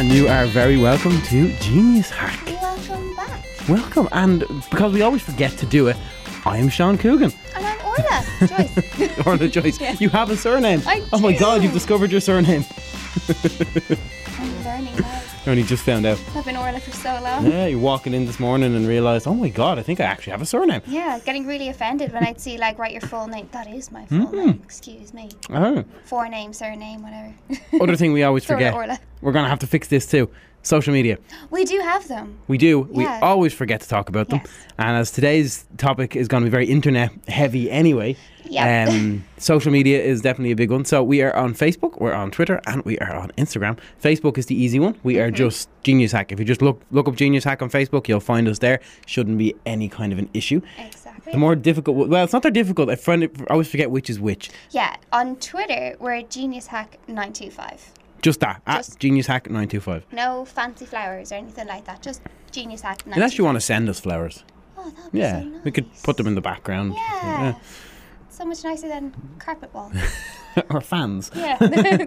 and you are very welcome to Genius Hack. Welcome back. Welcome, and because we always forget to do it, I'm Sean Coogan. And I'm Orla Joyce. Orla Joyce. Yeah. You have a surname. I oh my god, you've discovered your surname. I'm learning now. Only just found out. I've been Orla for so long. Yeah, you're walking in this morning and realised, oh my god, I think I actually have a surname. Yeah, getting really offended when I'd see like write your full name. That is my full Mm. name. Excuse me. Oh. Forename, surname, whatever. Other thing we always forget. Orla. We're going to have to fix this too. Social media. We do have them. We do. Yeah. We always forget to talk about them. Yes. And as today's topic is going to be very internet heavy anyway, yep. Um, social media is definitely a big one. So we are on Facebook, we're on Twitter, and we are on Instagram. Facebook is the easy one. We mm-hmm. are just Genius Hack. If you just look look up Genius Hack on Facebook, you'll find us there. Shouldn't be any kind of an issue. Exactly. The more difficult, well, it's not that difficult. I, find it, I always forget which is which. Yeah, on Twitter, we're Genius Hack 925. Just that just at Genius Hack nine two five. No fancy flowers or anything like that. Just Genius Hack. Unless you want to send us flowers. Oh, that'd be yeah, so nice. we could put them in the background. Yeah. yeah. So much nicer than carpet wall. or fans. Yeah.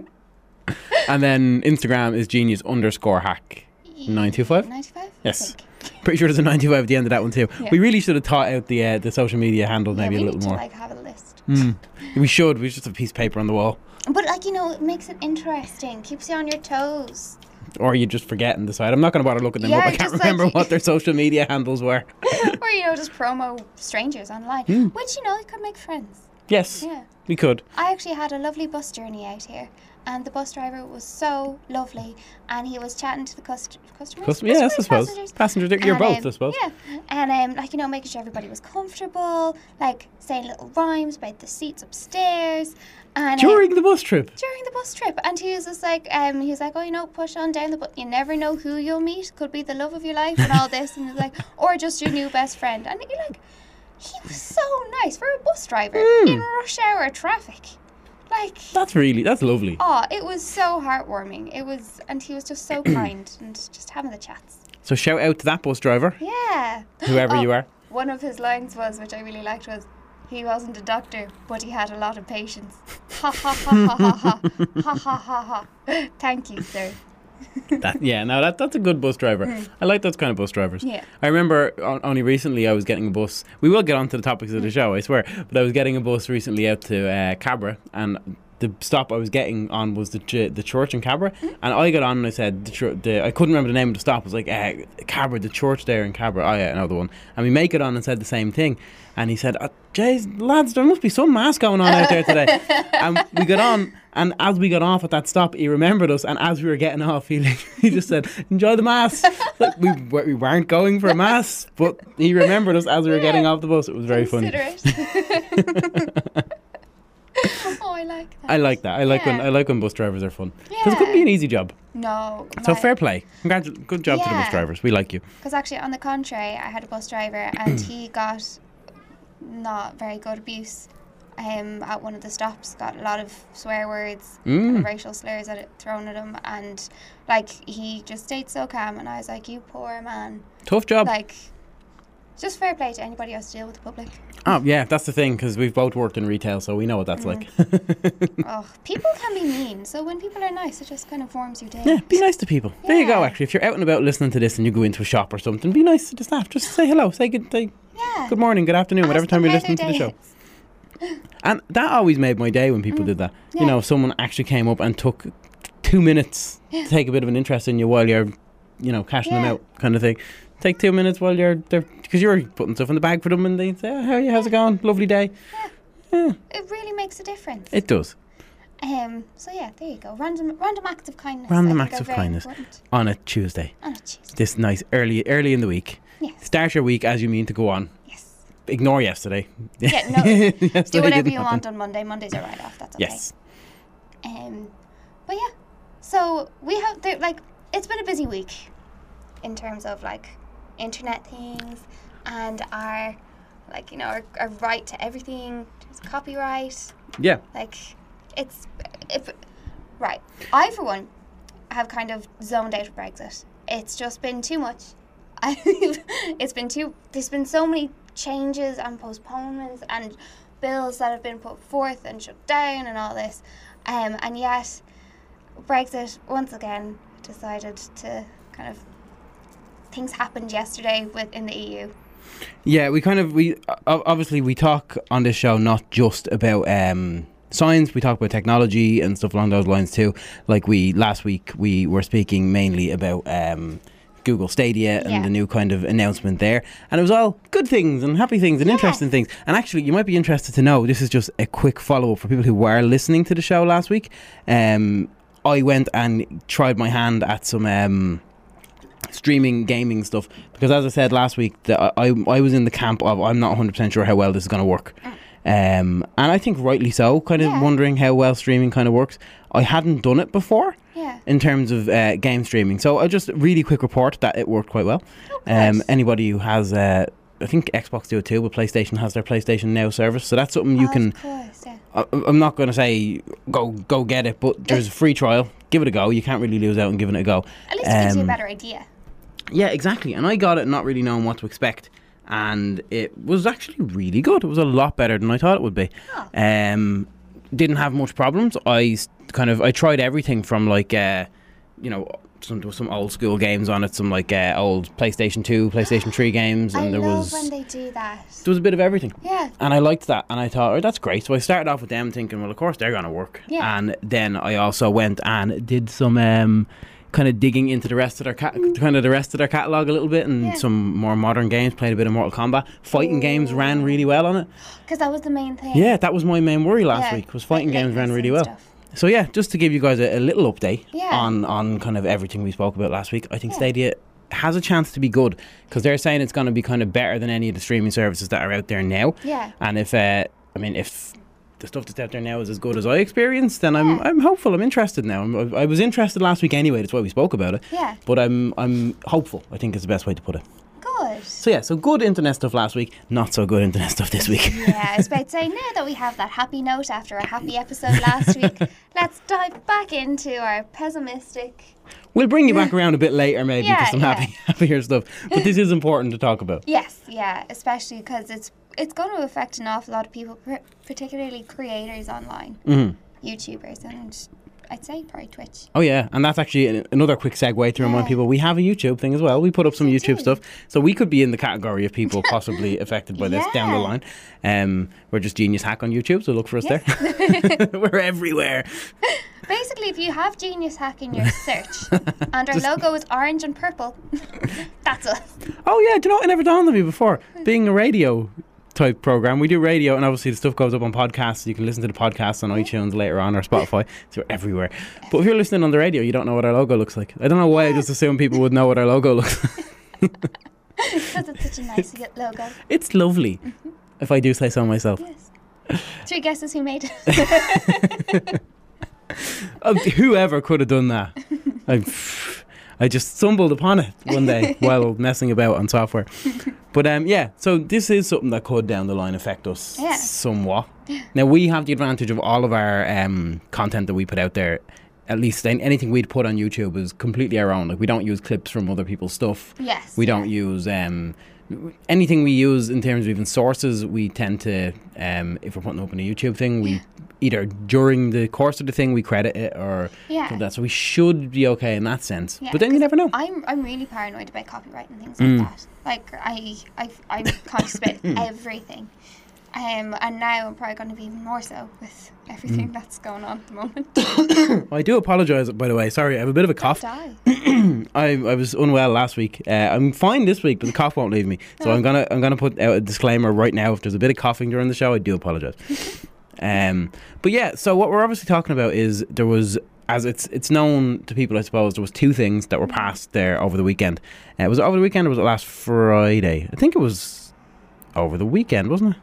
and then Instagram is genius underscore hack. 925? 95? Yes. Pretty sure there's a 95 at the end of that one too. Yeah. We really should have taught out the uh, the social media handle yeah, maybe a little more. like have a list. Mm. we should. We should have a piece of paper on the wall. But like you know, it makes it interesting. Keeps you on your toes. Or you just forget and decide, I'm not going to bother looking them Yeah, up. I can't just like- remember what their social media handles were. or you know, just promo strangers online. Hmm. Which you know, you could make friends. Yes, Yeah. we could. I actually had a lovely bus journey out here. And the bus driver was so lovely, and he was chatting to the cust- customers. Custom- yes, I Customers, suppose. passengers. Passengers, you're both, um, I suppose. Yeah, and um, like you know, making sure everybody was comfortable, like saying little rhymes about the seats upstairs, and um, During the bus trip. during the bus trip, and he was just like, um, he was like, oh, you know, push on down the bus. You never know who you'll meet. Could be the love of your life and all this, and like, or just your new best friend. And you're like, he was so nice for a bus driver Mm. in rush hour traffic. Like, That's really, that's lovely. oh, it was so heartwarming. It was, and he was just so kind and just having the chats. So shout out to that bus driver, Yeah. whoever Oh, you are. One of his lines was, which I really liked, was, "He wasn't a doctor, but he had a lot of patience." Ha ha ha ha ha ha ha ha ha ha. Thank you, sir. That, yeah, no, that, that's a good bus driver. I like those kind of bus drivers. Mm. Yeah. I remember o- only recently I was getting a bus. We will get on to the topics of the show, I swear. But I was getting a bus recently out to uh, Cabra, and the stop I was getting on was the ch- the church in Cabra. And I got on and I said, the, the I couldn't remember the name of the stop. I was like, uh, Cabra, the church there in Cabra. Oh, yeah, another one. And we make it on and said the same thing. And he said, oh, lads, there must be some mass going on out there today. and we got on, and as we got off at that stop, he remembered us. And as we were getting off, he, like, he just said, Enjoy the mass. Like, we, we weren't going for a mass, but he remembered us as we were getting off the bus. It was very funny. Oh, I like that. I like that. I like when I like when bus drivers are fun because it couldn't be an easy job. No. So fair play. Congratu- good job to the bus drivers. We like you. Because actually, on the contrary, I had a bus driver and he got not very good abuse. Um, at one of the stops, got a lot of swear words, kind Mm. of racial slurs at it, thrown at him, and like he just stayed so calm. And I was like, "You poor man." Tough job. Like, just fair play to anybody who has to deal with the public. oh yeah, that's the thing because we've both worked in retail, so we know what that's like. oh, people can be mean. So when people are nice, it just kind of warms your day. yeah, be nice to people. There you go. Actually, if you're out and about listening to this and you go into a shop or something, be nice to the staff. Just say hello. Say good. Say Yeah. good morning, good afternoon, whatever time you're listening to the show. And that always made my day when people did that. You Mm. Yeah. know, someone actually came up and took two minutes to take a bit of an interest in you while you're, you know, cashing them out, kind of thing. Take two minutes while you're there because you're putting stuff in the bag for them, and they say, oh, "How are you? How's it going? Lovely day." Yeah, It really makes a difference. It does Um. So yeah, there you go. Random, random acts of kindness. Random acts of kindness. important. on a Tuesday. On a Tuesday. This nice early, early in the week. Yes. Start your week as you mean to go on. Yes. Ignore yesterday. Yeah. No. Yesterday do whatever you happen. want on Monday. Mondays are right off. That's okay. Yes. Um. But yeah. So we have there, like it's been a busy week, in terms of like internet things, and our like you know our, our right to everything, there's copyright. Yeah. Like, it's if right. I for one have kind of zoned out of Brexit. It's just been too much. It's been too. There's been so many changes and postponements and bills that have been put forth and shut down and all this, um, and yet Brexit once again decided to kind of things happened yesterday within the EU. Yeah, we kind of we obviously we talk on this show not just about um, science. We talk about technology and stuff along those lines too. Like we last week we were speaking mainly about um, Google Stadia and Yeah. the new kind of announcement there, and it was all good things and happy things and Yeah. interesting things. And actually, you might be interested to know this is just a quick follow up for people who were listening to the show last week. Um, I went and tried my hand at some. Um, streaming gaming stuff. Because as I said last week that I, I, was in the camp of I'm not 100% sure how well this is going to work um, and I think rightly so kind of Yeah. wondering how well streaming kind of works. I hadn't done it before Yeah. in terms of uh, game streaming. So I just really quick report that it worked quite well. Um, anybody who has uh, I think Xbox do it too but PlayStation has their PlayStation Now service so that's something you Oh, can Of course, yeah. I, I'm not going to say go go get it but there's a free trial. Give it a go. You can't really lose out on giving it a go. At least it gives you a Um, better idea. Yeah, exactly. And I got it not really knowing what to expect. And it was actually really good. It was a lot better than I thought it would be. Oh. Um, didn't have much problems. I kind of I tried everything from like uh, you know some some old school games on it, some like uh, old PlayStation Two, PlayStation Three games, and I there was when they do that. there was a bit of everything. Yeah. And I liked that, and I thought, oh, that's great. So I started off with them thinking, well, of course they're going to work. Yeah. And then I also went and did some um, kind of digging into the rest of their cat, kind of the rest of their catalog a little bit, and Yeah. some more modern games. Played a bit of Mortal Kombat. Fighting games ran really well on it. Because that was the main thing. Yeah, that was my main worry last Yeah, week. Was fighting like games ran really well. stuff. So yeah, just to give you guys a, a little update Yeah. on on kind of everything we spoke about last week. I think. Stadia has a chance to be good because they're saying it's going to be kind of better than any of the streaming services that are out there now. Yeah. And if uh, I mean if the stuff that's out there now is as good as I experienced, then I'm I'm hopeful. I'm interested now. I'm, I was interested last week anyway. That's why we spoke about it. Yeah. But I'm I'm hopeful. I think is the best way to put it. Good. So yeah, so good internet stuff last week. Not so good internet stuff this week. Yeah, I was about to say now that we have that happy note after a happy episode last week, let's dive back into our pessimistic. we'll bring you back around a bit later, maybe, Yeah, to some yeah. happy happier stuff. But this is important to talk about. Yes, yeah, especially because it's it's going to affect an awful lot of people, particularly creators online, hmm YouTubers, and I'd say probably Twitch. Oh yeah, and that's actually another quick segue to remind Yeah. people we have a YouTube thing as well. We put up some YouTube stuff, so we could be in the category of people possibly affected by this down the line. Um, we're just Genius Hack on YouTube, so look for us there. we're everywhere. Basically, if you have Genius Hack in your search and our logo is orange and purple, that's us. Oh yeah, do you know what? It never done on me before. Being a radio type program, we do radio, and obviously the stuff goes up on podcasts. You can listen to the podcasts on iTunes later on or Spotify. So we're everywhere. But if you're listening on the radio, you don't know what our logo looks like. I don't know why I just assume people would know what our logo looks like. Because it's such a nice logo. It's lovely, if I do say so myself. Yes. Three guesses who made it. Uh, whoever could have done that. I, I just stumbled upon it one day while messing about on software. But um, yeah, so this is something that could down the line affect us Yeah. somewhat. Now we have the advantage of all of our um, content that we put out there. At least anything we'd put on YouTube is completely our own. Like we don't use clips from other people's stuff. Yes. We yeah. don't use um, anything we use in terms of even sources. We tend to, um, if we're putting up on a YouTube thing, we either during the course of the thing we credit it or Yeah. that. So we should be okay in that sense. Yeah, but then you never know. I'm I'm really paranoid about copyright and things Mm. like that. Like I I I'm conscious about everything. Um, and now I'm probably going to be even more so with everything Mm. that's going on at the moment. I do apologise, by the way. Sorry, I have a bit of a cough. I, I was unwell last week. Uh, I'm fine this week, but the cough won't leave me. So I'm gonna I'm gonna put out a disclaimer right now. If there's a bit of coughing during the show, I do apologise. um, but yeah, so what we're obviously talking about is there was, as it's it's known to people, I suppose, there was two things that were passed there over the weekend. Uh, was it over the weekend or was it last Friday? I think it was over the weekend, wasn't it?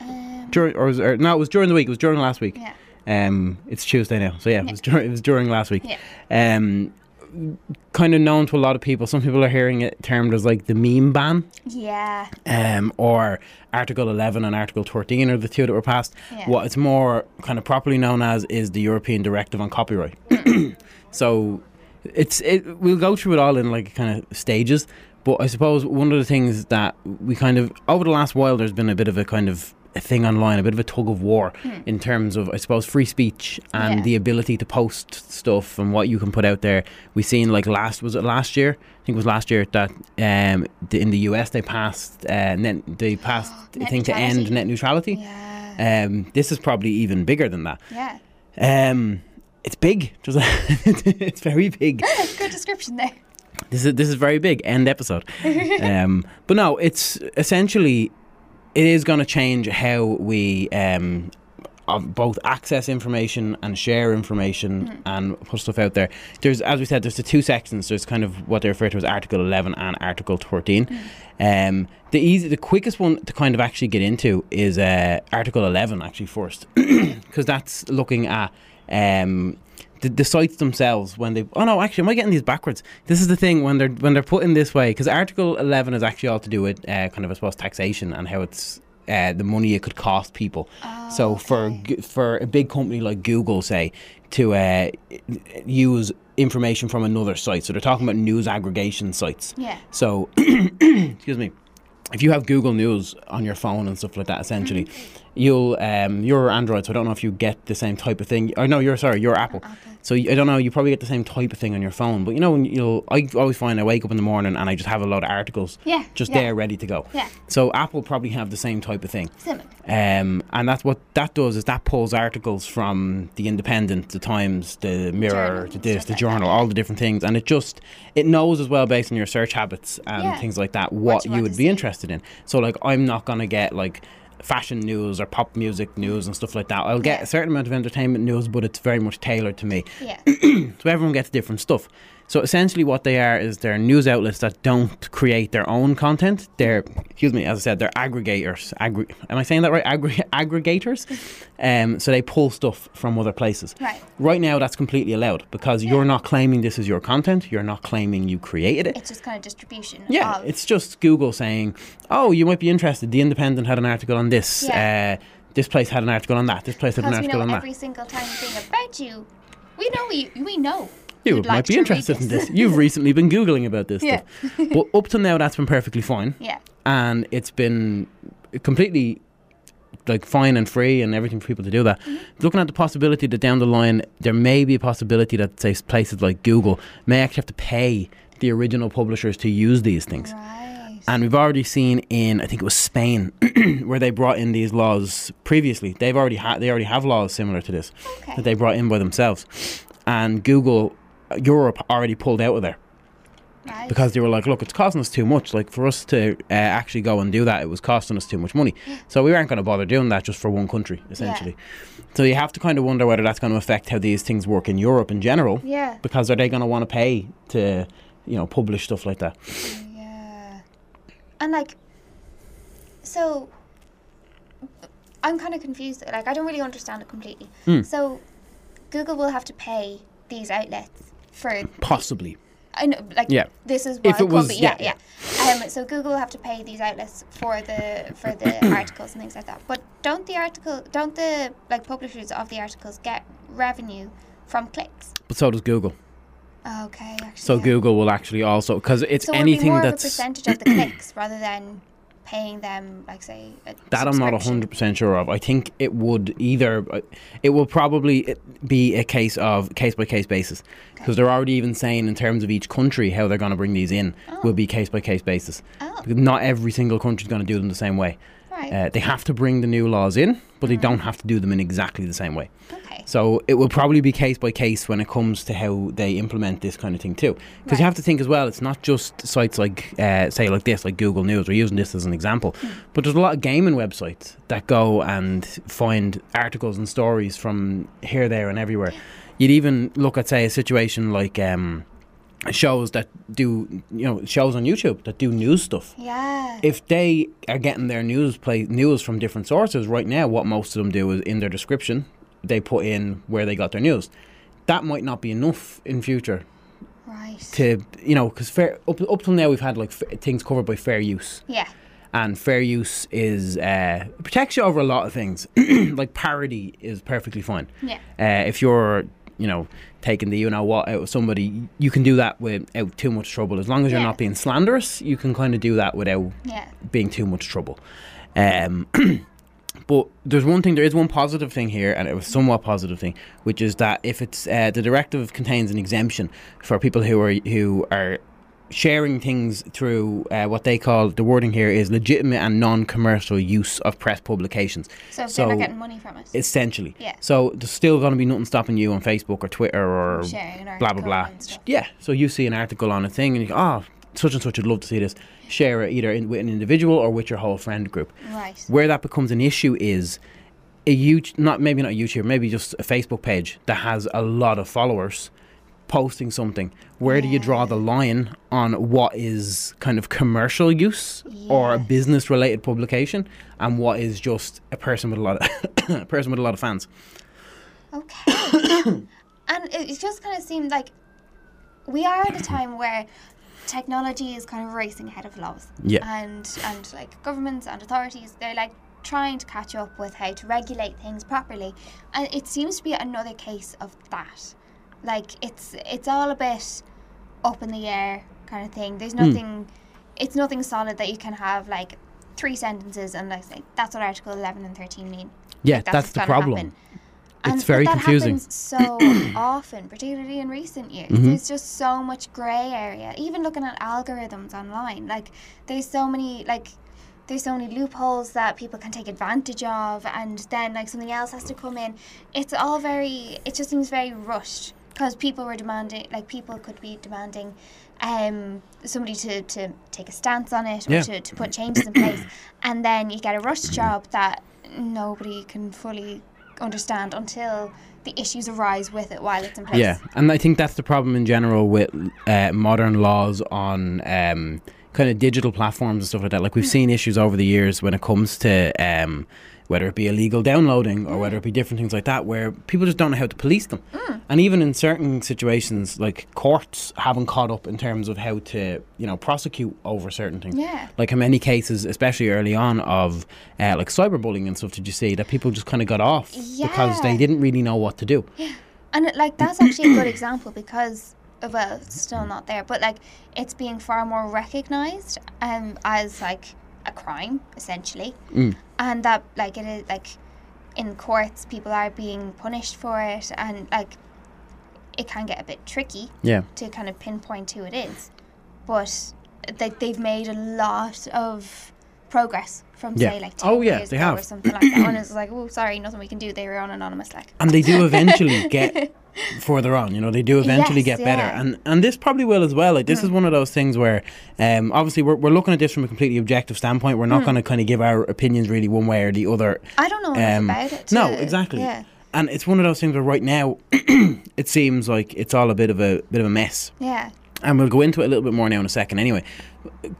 Um, During or, was, or no, it was during the week. It was during last week. yeah. Um, it's Tuesday now, so yeah, it was during it was during last week. Yeah. Um, kind of known to a lot of people. Some people are hearing it termed as like the meme ban, Yeah. um, or Article 11 and Article 13 are the two that were passed. Yeah. What it's more kind of properly known as is the European Directive on Copyright. so it's it, we'll go through it all in like kind of stages. But I suppose one of the things that we kind of over the last while, there's been a bit of a kind of a thing online, a bit of a tug of war in terms of, I suppose, free speech and. Yeah. the ability to post stuff and what you can put out there. We seen like last was it last year? I think it was last year that um, the, in the US they passed uh, net, they passed a thing to end net neutrality. Yeah. Um, this is probably even bigger than that. yeah. Um, it's big. It's very big. Good description there. This is this is very big. End episode. um, but no, it's essentially it is going to change how we um, both access information and share information and put stuff out there. There's, as we said, there's the two sections. There's kind of what they refer to as Article 11 and Article 13. Um, the easy, the quickest one to kind of actually get into is uh, Article 11 actually first, because that's looking at um, the, the sites themselves when they. Oh no, actually, am I getting these backwards? This is the thing when they're when they're put in this way because Article 11 is actually all to do with uh, kind of I suppose taxation and how it's. Uh, the money it could cost people. so for for a big company like Google, say, to uh, use information from another site, so they're talking about news aggregation sites. Yeah. So, excuse me, if you have Google News on your phone and stuff like that, essentially, you'll um, you're Android, so I don't know if you get the same type of thing. Or no, you're sorry, you're Apple. So I don't know, you probably get the same type of thing on your phone. But you know, when you'll I always find I wake up in the morning and I just have a lot of articles, Yeah, just yeah. there ready to go. Yeah. So Apple probably have the same type of thing. Similar. Um, and that's what that does is that pulls articles from the Independent, the Times, the Mirror, Journal, the this, the like Journal, that. all the different things, and it just it knows as well based on your search habits and Yeah. things like that what, you you would be see. interested in. So like I'm not gonna get like fashion news or pop music news and stuff like that. I'll get Yeah. a certain amount of entertainment news, but it's very much tailored to me. Yeah. So everyone gets different stuff. So essentially, what they are is they're news outlets that don't create their own content. They're, excuse me, as I said, they're aggregators. Aggre- am I saying that right? Aggre- aggregators. Um, so they pull stuff from other places. Right. Right now, that's completely allowed because you're not claiming this is your content. You're not claiming you created it. It's just kind of distribution. Yeah, of, it's just Google saying, "Oh, you might be interested." The Independent had an article on this. Yeah. Uh, this place had an article on that. This place had an because we know on that. every single tiny thing about you. We know you. We know. You might be interested in this. You've recently been googling about this Yeah. stuff, but up to now that's been perfectly fine, Yeah. and it's been completely like fine and free and everything for people to do that. Mm-hmm. Looking at the possibility that down the line there may be a possibility that say places like Google may actually have to pay the original publishers to use these things. Right. And we've already seen in I think it was Spain where they brought in these laws previously. They've already had they already have laws similar to this Okay. that they brought in by themselves. And Google Europe already pulled out of there right. because they were like, look, it's costing us too much. Like for us to uh, actually go and do that, it was costing us too much money. So we weren't going to bother doing that just for one country, essentially. So you have to kind of wonder whether that's going to affect how these things work in Europe in general. Yeah. Because are they going to want to pay to, you know, publish stuff like that? Yeah. And like, so I'm kind of confused. Like, I don't really understand it completely. Hmm. So Google will have to pay these outlets for. Possibly. I know, like, Yeah. this is If what it it was- be. Yeah, yeah, yeah. Um, so Google will have to pay these outlets for the for the articles and things like that. But don't the article, don't the like publishers of the articles get revenue from clicks? But so does Google. Okay, actually. So yeah. Google will actually also because it's So anything that's percentage of the clicks rather than paying them, like say, a that I'm not hundred percent sure of. I think it would either uh, it will probably be a case of case by case basis because they're already even saying in terms of each country how they're going to bring these in will be case by case basis. Oh. Because not every single country is going to do them the same way. Right. Uh, they have to bring the new laws in, but they don't have to do them in exactly the same way. okay. So it will probably be case by case when it comes to how they implement this kind of thing too. Because you have to think as well, it's not just sites like, uh, say, like this, like Google News. We're using this as an example, but there's a lot of gaming websites that go and find articles and stories from here, there, and everywhere. You'd even look at, say, a situation like um, shows that do, you know, shows on YouTube that do news stuff Yeah. if they are getting their news play news from different sources right now, what most of them do is in their description they put in where they got their news. That might not be enough in future right. to you know because fair up, up till now we've had like f- things covered by fair use yeah. and fair use is uh, protects you over a lot of things like parody is perfectly fine Yeah. uh, if you're you know taking the you know what out of somebody you can do that without too much trouble as long as you're Yeah. not being slanderous you can kind of do that without Yeah. being too much trouble. Um, But there's one thing, there is one positive thing here, and it was somewhat positive thing, which is that if it's uh, the directive contains an exemption for people who are who are sharing things through uh, what they call the wording here is legitimate and non-commercial use of press publications. So So they're not getting money from it. Essentially, Yeah. So there's still going to be nothing stopping you on Facebook or Twitter or blah blah blah. Yeah. So you see an article on a thing and you go, oh, such and such would love to see this. Share it either in, with an individual or with your whole friend group. Right. Where that becomes an issue is a huge, not maybe not YouTube, maybe just a Facebook page that has a lot of followers posting something. Where do you draw the line on what is kind of commercial use or a business related publication and what is just a person with a lot of a person with a lot of fans? Okay. and it it just kind of seemed like we are at a time where technology is kind of racing ahead of laws. Yeah. And and like governments and authorities, they're like trying to catch up with how to regulate things properly. And it seems to be another case of that. Like it's it's all a bit up in the air kind of thing. There's Hmm. nothing it's nothing solid that you can have like three sentences and like say, that's what article 11 and 13 mean Yeah, that's, that's, the problem. happen. It's And- very that confusing. happens so often, particularly in recent years. Mhm. There's just so much grey area. Even looking at algorithms online, like there's so many like there's so many loopholes that people can take advantage of, and then like something else has to come in. It's all very. It just seems very rushed because people were demanding, like people could be demanding. Um, somebody to, to take a stance on it or Yeah. to, to put changes in place, and then you get a rush job that nobody can fully understand until the issues arise with it while it's in place. Yeah, and I think that's the problem in general with uh, modern laws on um, kind of digital platforms and stuff like that. Like we've seen issues over the years when it comes to um, whether it be illegal downloading or whether it be different things like that, where people just don't know how to police them. And even in certain situations, like courts haven't caught up in terms of how to, you know, prosecute over certain things. Yeah. Like in many cases, especially early on, of uh, like cyberbullying and stuff, did you see that people just kind of got off because they didn't really know what to do? Yeah. And it, like that's actually a good example because uh, well, it's still not there, but like it's being far more recognized um as like a crime essentially. Mm. And that like it is like in courts people are being punished for it and like it can get a bit tricky Yeah. to kind of pinpoint who it is. But like they've made a lot of progress from Yeah. say like 10 Oh, yeah, years they ago or something like that. One is like, oh sorry, nothing we can do, they were on anonymous like and they do eventually get further on. You know, they do eventually Yes, get better, and and this probably will as well. Like this is one of those things where, um, obviously we're we're looking at this from a completely objective standpoint. We're not going to kind of give our opinions really one way or the other. I don't know Um, about it. no, exactly. Yeah. And it's one of those things where right now, it seems like it's all a bit of a bit of a mess. Yeah. And we'll go into it a little bit more now in a second anyway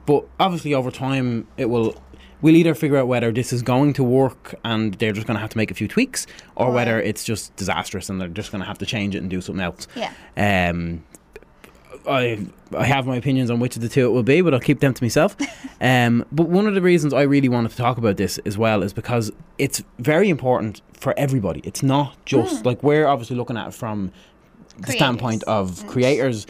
but obviously over time it will we'll either figure out whether this is going to work and they're just going to have to make a few tweaks or Or- whether it's just disastrous and they're just going to have to change it and do something else Yeah. um I I have my opinions on which of the two it will be, but I'll keep them to myself. Um, but one of the reasons I really wanted to talk about this as well is because it's very important for everybody. It's not just like we're obviously looking at it from the standpoint of Mm. creators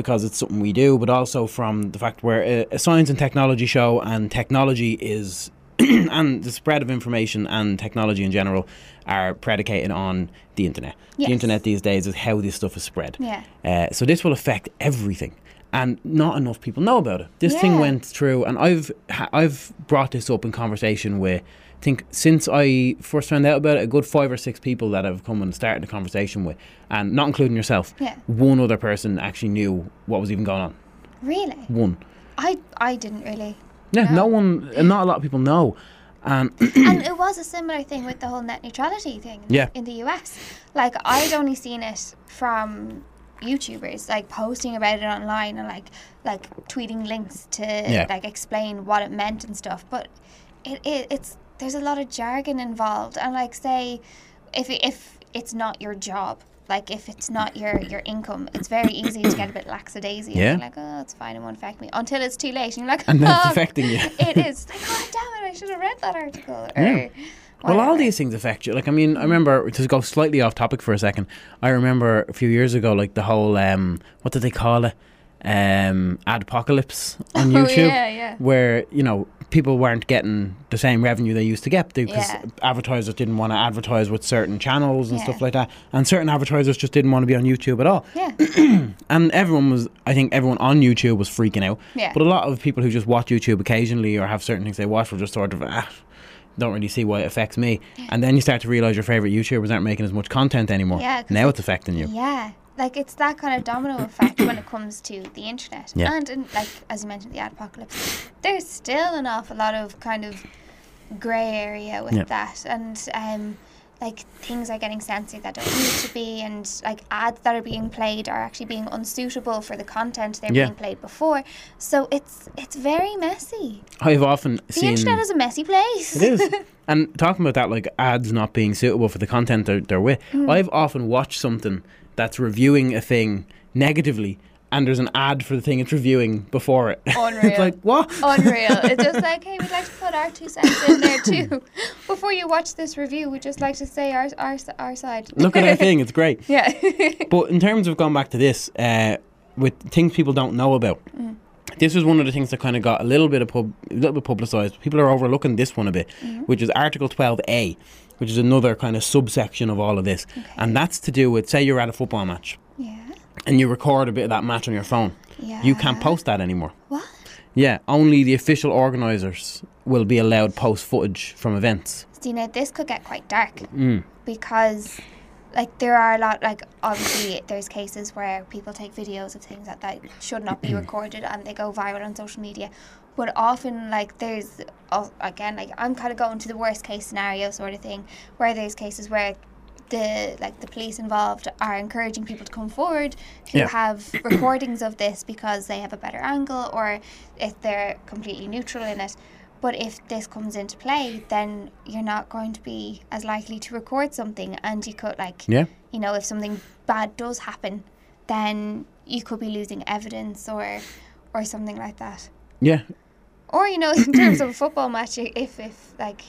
because it's something we do, but also from the fact we're a, a science and technology show, and technology is and the spread of information and technology in general are predicated on the internet. Yes. The internet these days is how this stuff is spread. Yeah. Uh, so this will affect everything, and not enough people know about it. This thing went through, and I've I've brought this up in conversation with. I think since I first found out about it, a good five or six people that I've come and started the conversation with, and not including yourself. Yeah. One other person actually knew what was even going on. Really? One. I I didn't really. Yeah, no, No. one, not a lot of people know. And and it was a similar thing with the whole net neutrality thing Yeah. in the US. Like I'd only seen it from YouTubers like posting about it online and like like tweeting links to Yeah. like explain what it meant and stuff. But it, it it's there's a lot of jargon involved and like say if if it's not your job like if it's not your your income it's very easy to get a bit lackadaisy Yeah. and like oh it's fine it won't affect me until it's too late and you're like and "Oh, affecting you. it is like, oh damn it, I should have read that article. Yeah. Well, all these things affect you. Like, I mean, I remember to go slightly off topic for a second. I remember a few years ago, like the whole um, what did they call it? Um, adpocalypse on Oh, YouTube, yeah, yeah. where you know people weren't getting the same revenue they used to get because Yeah. advertisers didn't want to advertise with certain channels and Yeah. stuff like that, and certain advertisers just didn't want to be on YouTube at all. Yeah. And everyone was, I think, everyone on YouTube was freaking out. Yeah. But a lot of people who just watch YouTube occasionally or have certain things they watch were just sort of ah. Don't really see why it affects me, and then you start to realize your favorite YouTubers aren't making as much content anymore. Yeah, now it's affecting you. Yeah. Like it's that kind of domino effect when it comes to the internet. Yeah. And in, like as you mentioned, the ad apocalypse. There's still an awful lot of kind of grey area with Yeah. that. And um like things are getting censored that don't need to be and like ads that are being played are actually being unsuitable for the content they're Yeah. being played before. So it's it's very messy. I've often The seen internet is a messy place. It is. and talking about that, like ads not being suitable for the content they're, they're with, Mm. I've often watched something that's reviewing a thing negatively, and there's an ad for the thing it's reviewing before it. Unreal. it's like, what? Unreal. It's just like, hey, we'd like to put our two cents in there too. Before you watch this review, we'd just like to say our our, our side. Look at our thing, it's great. Yeah. But in terms of going back to this, uh, with things people don't know about, Mm. this was one of the things that kind of got a little bit of pub, a little bit publicised. People are overlooking this one a bit, Mm-hmm. which is Article 12A, which is another kind of subsection of all of this, and that's to do with say you're at a football match yeah. and you record a bit of that match on your phone. Yeah. You can't post that anymore. What? Yeah, only the official organisers will be allowed post footage from events. See, now this could get quite dark Mm. because, like, there are a lot. Like, obviously, there's cases where people take videos of things that, that should not be recorded and they go viral on social media. But often, like, there's again, like, I'm kind of going to the worst case scenario sort of thing, where there's cases where the like the police involved are encouraging people to come forward who Yeah. have recordings of this because they have a better angle or if they're completely neutral in it. But if this comes into play, then you're not going to be as likely to record something, and you could like, Yeah. you know, if something bad does happen, then you could be losing evidence or, or something like that. Yeah. Or you know, in terms of a football match, if if like,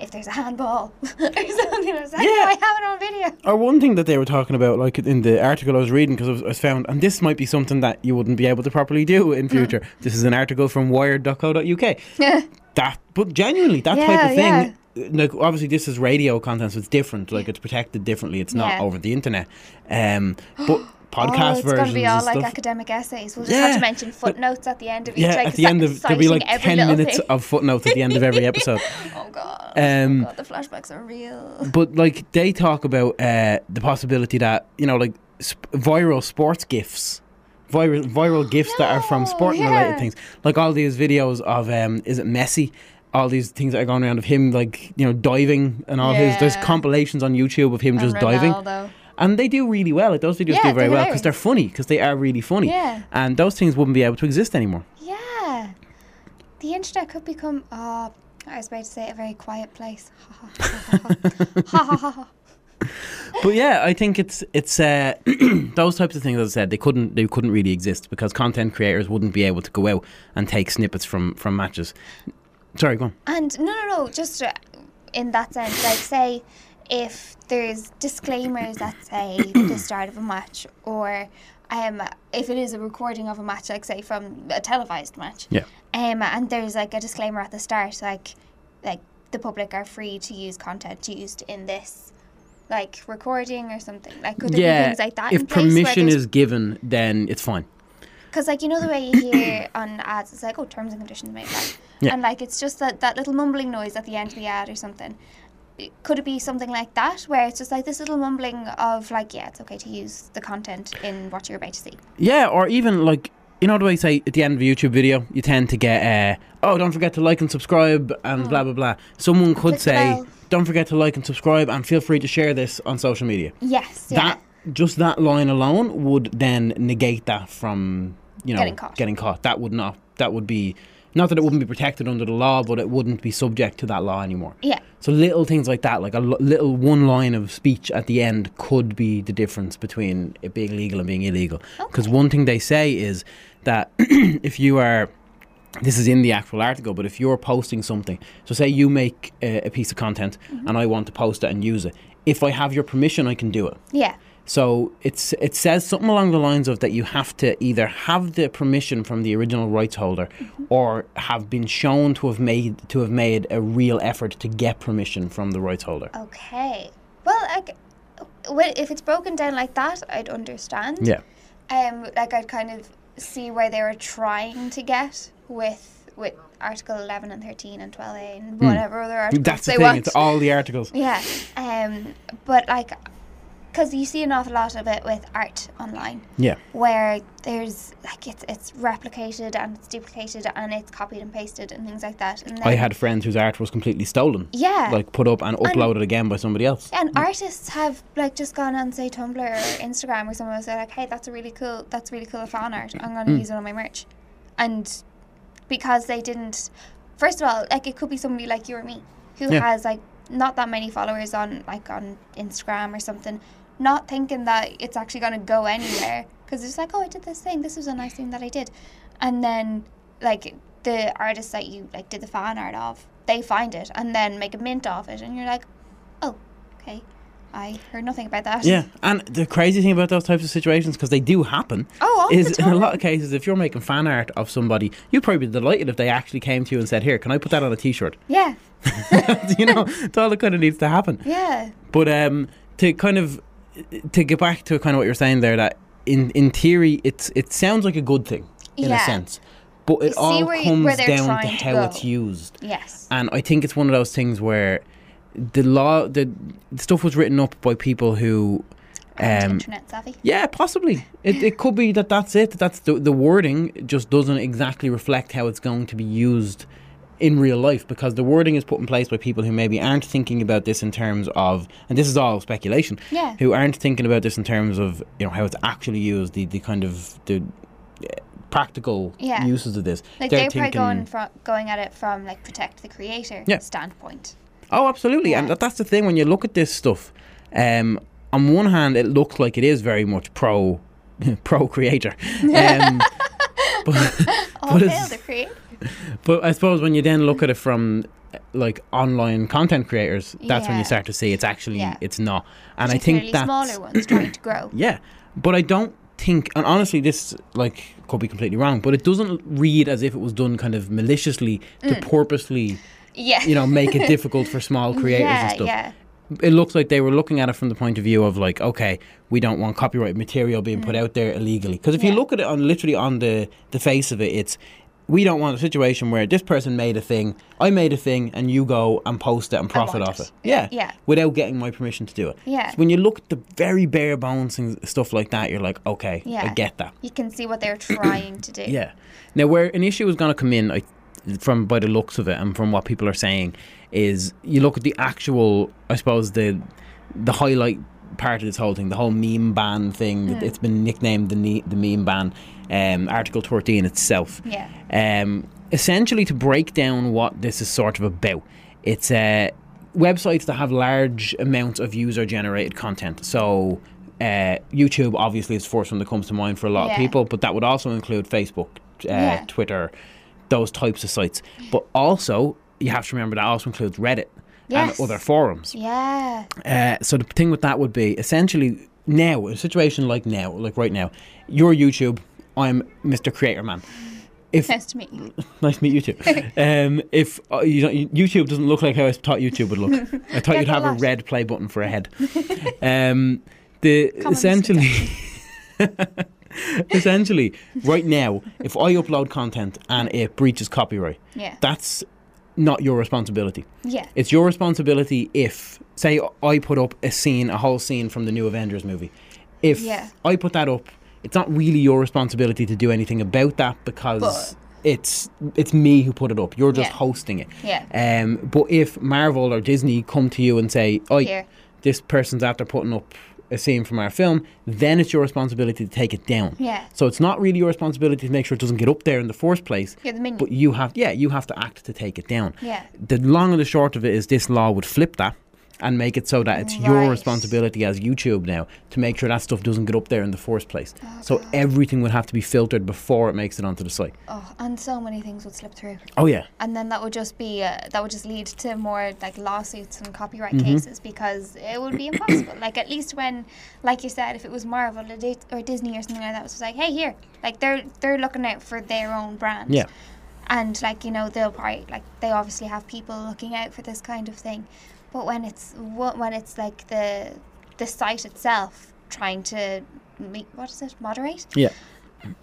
if there's a handball or something, like, Yeah. yeah, I have it on video. Or one thing that they were talking about, like in the article I was reading, because I, was- I found, and this might be something that you wouldn't be able to properly do in mm. future. This is an article from Wired.co.uk. That, but genuinely, that type of thing. Yeah. Uh, like obviously, this is radio content, so it's different. Like it's protected differently. It's not Yeah. over the internet. Um, but podcast oh, it's versions going to be all like academic essays. We'll just have to mention footnotes at the end of each. yeah, like, at the end of there'll be like ten minutes thing. of footnotes at the end of every episode. Oh god. Um, oh god, the flashbacks are real. But like they talk about uh, the possibility that you know, like sp- viral sports gifts. viral viral gifs that are from No, sporting related things, like all these videos of um, is it Messi? All these things that are going around of him, like you know, diving and all his. There's compilations on YouTube of him And just diving, Ronaldo. And they do really well. Like those videos Yeah, do very well because they're funny because they are really funny. Yeah. And those things wouldn't be able to exist anymore. Yeah. The internet could become. Oh, I was about to say a very quiet place. Ha ha ha ha ha ha ha ha. But yeah, I think it's it's uh, those types of things. As I said, they couldn't they couldn't really exist because content creators wouldn't be able to go out and take snippets from from matches. Sorry, go on. And no, no, no. Just uh, in that sense, like say, if there's disclaimers that say the start of a match, or um, if it is a recording of a match, like say from a televised match, Yeah. um, and there's like a disclaimer at the start, like, like the public are free to use content used in this, like recording or something. Like, could there be things like that? if permission is given, then it's fine. Because, like, you know, the way you hear on ads, it's like, oh, terms and conditions may apply. Yeah. And, like, it's just that, that little mumbling noise at the end of the ad or something. Could it be something like that, where it's just like this little mumbling of, like, yeah, it's okay to use the content in what you're about to see? Yeah, or even like you know the way you say at the end of a YouTube video, you tend to get uh, oh don't forget to like and subscribe and blah blah blah. Someone could Click say don't forget to like and subscribe and feel free to share this on social media. Yes. Yeah. That just that line alone would then negate that from you know Getting caught. getting caught. That would not. That would be not that it wouldn't be protected under the law, but it wouldn't be subject to that law anymore. yeah. So little things like that, like a l- little one line of speech at the end, could be the difference between it being legal and being illegal. Because one thing they say is that if you are, this is in the actual article, but if you're posting something, so say you make a, a piece of content mm-hmm. and I want to post it and use it, if I have your permission, I can do it. Yeah. So it's it says something along the lines of that you have to either have the permission from the original rights holder, Mm-hmm. or have been shown to have made to have made a real effort to get permission from the rights holder. Okay. Well, like, well, if it's broken down like that, I'd understand. Yeah. Um, like I'd kind of see where they were trying to get with with Article eleven and thirteen and twelve A and whatever other articles Hmm. That's the they thing. want. It's all the articles. Yeah. Um, but like, because you see an awful lot of it with art online, Yeah. where there's like it's it's replicated and it's duplicated and it's copied and pasted and things like that. And I had friends whose art was completely stolen. yeah. Like put up and uploaded again by somebody else. and artists have like just gone on say Tumblr or Instagram or someone will say like, "Hey, that's a really cool, that's really cool fan art. I'm gonna Mm. use it on my merch," and because they didn't, first of all, like it could be somebody like you or me who Yeah. has like not that many followers on like on Instagram or something, not thinking that it's actually gonna go anywhere because it's like, "Oh, I did this thing. This was a nice thing that I did," and then like the artists that you like did the fan art of, they find it and then make a mint of it, and you're like, "Oh, okay." I heard nothing about that. Yeah, and the crazy thing about those types of situations, because they do happen, Oh, all is in a lot of cases, if you're making fan art of somebody, you'd probably be delighted if they actually came to you and said, "Here, can I put that on a T-shirt?" Yeah, you know, that's all that kind of needs to happen. yeah, But um, to kind of to get back to kind of what you're saying there, that in in theory, it's it sounds like a good thing in Yeah. a sense, but it all where comes where down to how it's used. yes, And I think it's one of those things where the law, the, the stuff was written up by people who, um, internet savvy. yeah, possibly. It, it could be that that's it. That's the the wording just doesn't exactly reflect how it's going to be used in real life because the wording is put in place by people who maybe aren't thinking about this in terms of, and this is all speculation, Yeah. who aren't thinking about this in terms of you know how it's actually used, the the kind of the uh, practical Yeah. uses of this. Like They're they're, probably going from going at it from like protect the creator Yeah. standpoint. Oh, absolutely, and that, that's the thing when you look at this stuff. Um, on one hand, it looks like it is very much pro, pro creator. Um, but, but, it's- the creator. But I suppose when you then look at it from like online content creators, that's when you start to see it's actually Yeah. it's not. And I think that's smaller ones trying to grow. yeah, but I don't think, and honestly, this like could be completely wrong, but it doesn't read as if it was done kind of maliciously to Mm. purposely, Yeah. you know, make it difficult for small creators yeah, and stuff. Yeah. It looks like they were looking at it from the point of view of like, okay, we don't want copyright material being put out there illegally. Because if you Mm. Look at it on literally on the the face of it, it's we don't want a situation where this person made a thing, I made a thing, and you go and post it and profit off it. Yeah, Yeah. Without getting my permission to do it. Yeah. So when you look at the very bare bones and stuff like that, you're like, okay, I get that. You can see what they're trying to do. Yeah. Now, where an issue is going to come in, I, from by the looks of it and from what people are saying, is you look at the actual, I suppose the the highlight part of this whole thing, the whole meme ban thing. It's been nicknamed the ne- the meme ban. Um, Article thirteen itself. Yeah. Um, essentially, to break down what this is sort of about, it's uh, websites that have large amounts of user generated content. So, uh, YouTube obviously is the first one that comes to mind for a lot Yeah. of people, but that would also include Facebook, uh. Twitter, those types of sites. But also, you have to remember that also includes Reddit Yes. and other forums. Yeah. Uh, so the thing with that would be essentially now, a situation like now, like right now, you're YouTube, I'm Mr. Creator Man. If Nice to meet you. nice to meet you too. um, if uh, you don't, YouTube doesn't look like how I thought YouTube would look, I thought you'd have a red play button for a head. um, the Common essentially, essentially, right now, if I upload content and it breaches copyright, Yeah. that's not your responsibility. Yeah. It's your responsibility if, say, I put up a scene, a whole scene from the new Avengers movie. If Yeah. I put that up, it's not really your responsibility to do anything about that because But- it's it's me who put it up. You're just Yeah. hosting it. Yeah. Um, but if Marvel or Disney come to you and say, "Oh, this person's after putting up a scene from our film," then it's your responsibility to take it down. Yeah. So it's not really your responsibility to make sure it doesn't get up there in the first place. You're the minion. But you have, yeah, you have to act to take it down. Yeah. The long and the short of it is this law would flip that and make it so that it's your responsibility as YouTube now to make sure that stuff doesn't get up there in the first place. Oh, so God. everything would have to be filtered before it makes it onto the site. Oh, and so many things would slip through. Oh yeah. and then that would just be uh, that would just lead to more like lawsuits and copyright Mhm. cases because it would be impossible like at least when like you said if it was marvel or, or disney or something like that it was like hey here like they're they're looking out for their own brand Yeah. and like you know they'll probably like they obviously have people looking out for this kind of thing but when it's when it's like the the site itself trying to me- what is it moderate Yeah.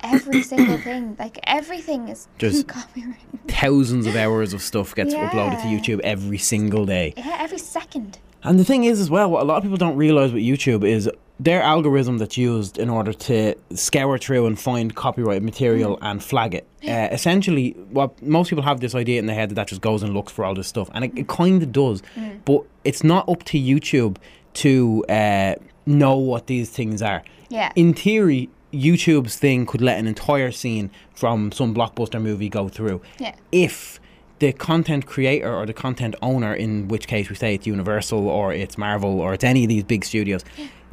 every single thing like everything is Just- copyright Thousands of hours of stuff gets uploaded to YouTube every single day. Yeah, every second. And the thing is, as well, what a lot of people don't realize with YouTube is their algorithm that's used in order to scour through and find copyright material and flag it. Uh, essentially, what most people have this idea in their head that that just goes and looks for all this stuff, and it, it kind of does. But it's not up to YouTube to uh, know what these things are. Yeah. In theory, YouTube's thing could let an entire scene from some blockbuster movie go through Yeah. if the content creator or the content owner, in which case we say it's Universal or it's Marvel or it's any of these big studios,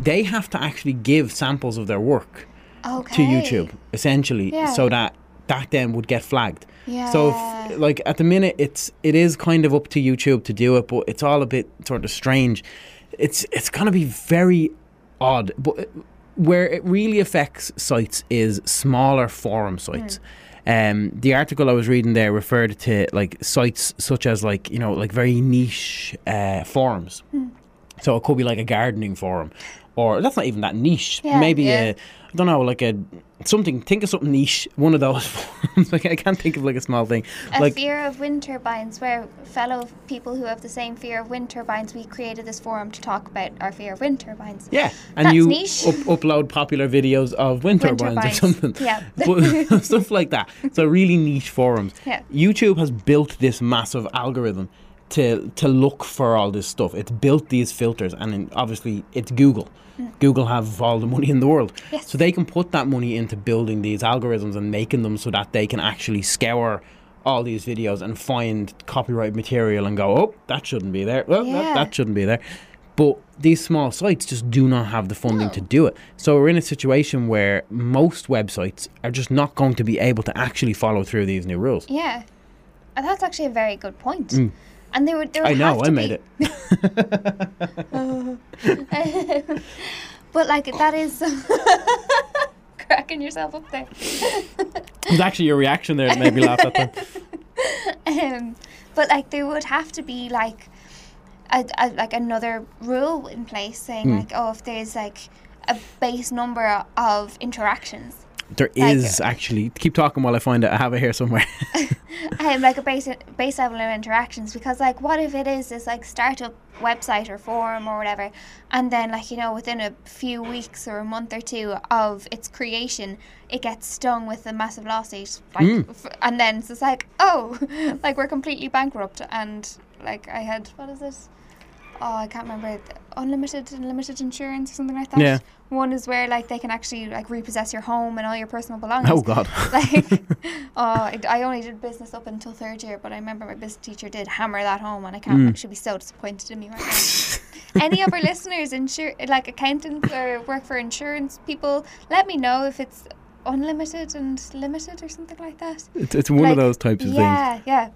they have to actually give samples of their work Okay. to YouTube, essentially, Yeah. so that that then would get flagged. Yeah. So, if, like at the minute, it's it is kind of up to YouTube to do it, but it's all a bit sort of strange. It's it's gonna be very odd, but where it really affects sites is smaller forum sites. Hmm. Um, the article I was reading there referred to like sites such as like you know like very niche uh, forums. So it could be like a gardening forum, or that's not even that niche. Yeah, Maybe yeah. a I don't know, like a something. Think of something niche. One of those forums. like I can't think of like a small thing. a like fear of wind turbines, where fellow people who have the same fear of wind turbines, we created this forum to talk about our fear of wind turbines. yeah, and That's you niche. up, upload popular videos of wind, Wind turbines, turbines, or something. yeah. stuff like that. So really niche forums. Yeah. YouTube has built this massive algorithm to to look for all this stuff. It's built these filters, and obviously it's Google. Mm. Google have all the money in the world. Yes. so they can put that money into building these algorithms and making them so that they can actually scour all these videos and find copyright material and go, oh, that shouldn't be there. Well, Yeah. that, that shouldn't be there. But these small sites just do not have the funding No. to do it. So we're in a situation where most websites are just not going to be able to actually follow through these new rules. Yeah. And that's actually a very good point. Mm. And there would there Mm. I know, I made be- it. but like that is cracking yourself up there. It was actually your reaction there that made me laugh at that. um, but like there would have to be like a, a like another rule in place saying Hmm. like oh if there's like a base number of interactions There Like- actually. Keep talking while I find it. I have it here somewhere. um, like a base base level of interactions because like what if it is this like startup website or forum or whatever and then like you know within a few weeks or a month or two of its creation it gets stung with a massive lawsuit like Mm. f- and then it's just like oh like we're completely bankrupt and like I had what is it oh I can't remember it, unlimited unlimited insurance or something like that Yeah. one is where like they can actually like repossess your home and all your personal belongings oh God. like oh I, I only did business up until third year but i remember my business teacher did hammer that home and i can't Mm. she'd be so disappointed in me right now any of our listeners insure like accountants or work for insurance people let me know if it's unlimited and limited or something like that It's, it's one Like, of those types of things. yeah yeah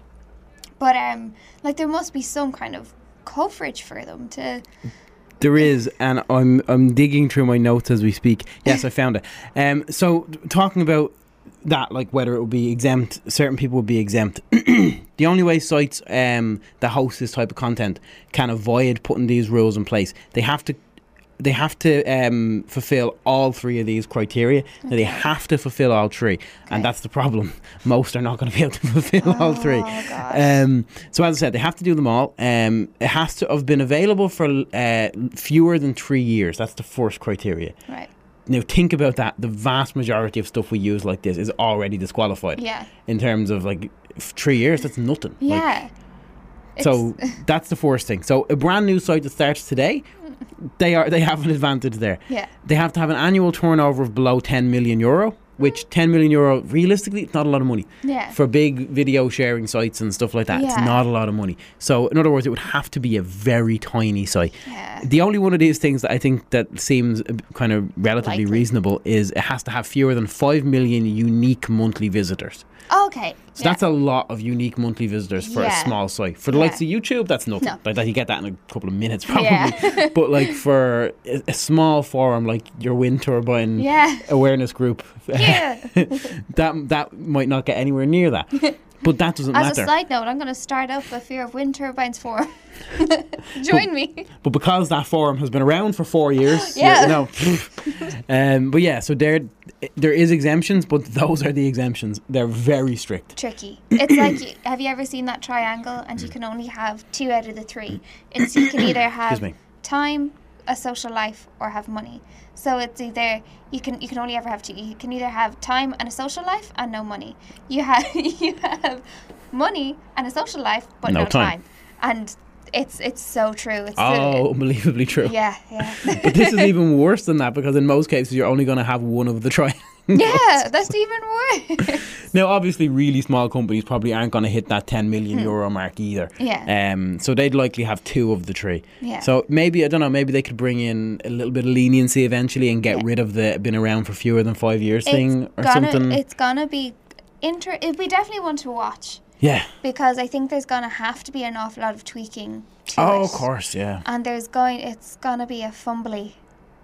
but um like there must be some kind of coverage for them to There is, and I'm I'm digging through my notes as we speak. Yes, I found it. Um, so talking about that, like whether it would be exempt, certain people would be exempt. the only way sites um, that host this type of content can avoid putting these rules in place, they have to. They have to um, fulfill all three of these criteria. Now, they have to fulfill all three, Okay. and that's the problem. Most are not going to be able to fulfill all three. Oh. Um, so as I said, they have to do them all. Um, it has to have been available for uh, fewer than three years. That's the first criteria. right Now think about that. The vast majority of stuff we use like this is already disqualified. yeah In terms of like f- three years, that's nothing. Like, yeah so that's the first thing. So a brand new site that starts today, they are they have an advantage there. yeah They have to have an annual turnover of below 10 million euro. which 10 million euro, realistically, it's not a lot of money. Yeah. For big video sharing sites and stuff like that, it's not a lot of money. So, in other words, it would have to be a very tiny site. Yeah. The only one of these things that I think that seems uh, kind of relatively Likely. reasonable is it has to have fewer than 5 million unique monthly visitors. Okay. So yeah. that's a lot of unique monthly visitors for Yeah. a small site. For the Yeah. likes of YouTube, that's nothing. No. Like that, you get that in a couple of minutes probably. But like for a, a small forum like your wind turbine awareness group, Yeah. that that might not get anywhere near that. But that doesn't As matter. As a side note, I'm going to start up a Fear of Wind Turbines forum. Join me. but because that forum has been around for four years, Yeah. know. um, but yeah, so there there is exemptions, but those are the exemptions. They're very strict. Tricky. It's like, have you ever seen that triangle and you can only have two out of the three? It's you can either have time, a social life, or have money. So it's either you can you can only ever have two. You can either have time and a social life and no money. You have you have money and a social life but No no, time. time. And it's it's so true. It's Oh, unbelievably true. yeah, yeah. But this is even worse than that because in most cases you're only going to have one of the triangles. yeah, that's even worse. Now, obviously, really small companies probably aren't going to hit that 10 million euro mark either. Hmm. Yeah. Um, so they'd likely have two of the three. Yeah. So maybe I don't know. Maybe they could bring in a little bit of leniency eventually and get Yeah. rid of the been around for fewer than five years thing or gonna, something. It's gonna be inter. Be definitely one to watch yeah. because I think there's gonna have to be an awful lot of tweaking. To Oh, it. of course. Yeah. And there's going. It's gonna be a fumbly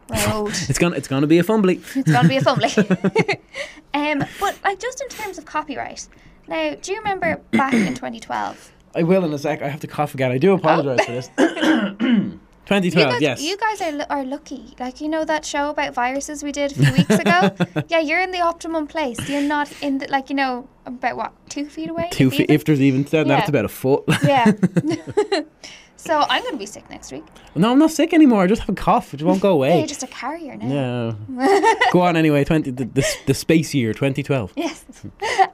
road. It's gonna it's gonna be a fumbly. it's gonna be a fumbly. um, but like just in terms of copyright. Now, do you remember back in 2012? I will in a sec. I have to cough again. I do apologise for this. You 2012. guys, yes. you guys are, are lucky. Like you know that show about viruses we did a few weeks ago. yeah, you're in the optimum place. You're not in the like you know about what two feet away. Two feet. even? If there's even then Yeah. that's about a foot. Yeah. So I'm going to be sick next week. no, I'm not sick anymore. I just have a cough. It won't go Yeah, away. you're just a carrier now. Yeah. Go on anyway. Twenty the, the, the space year 2012. Yes.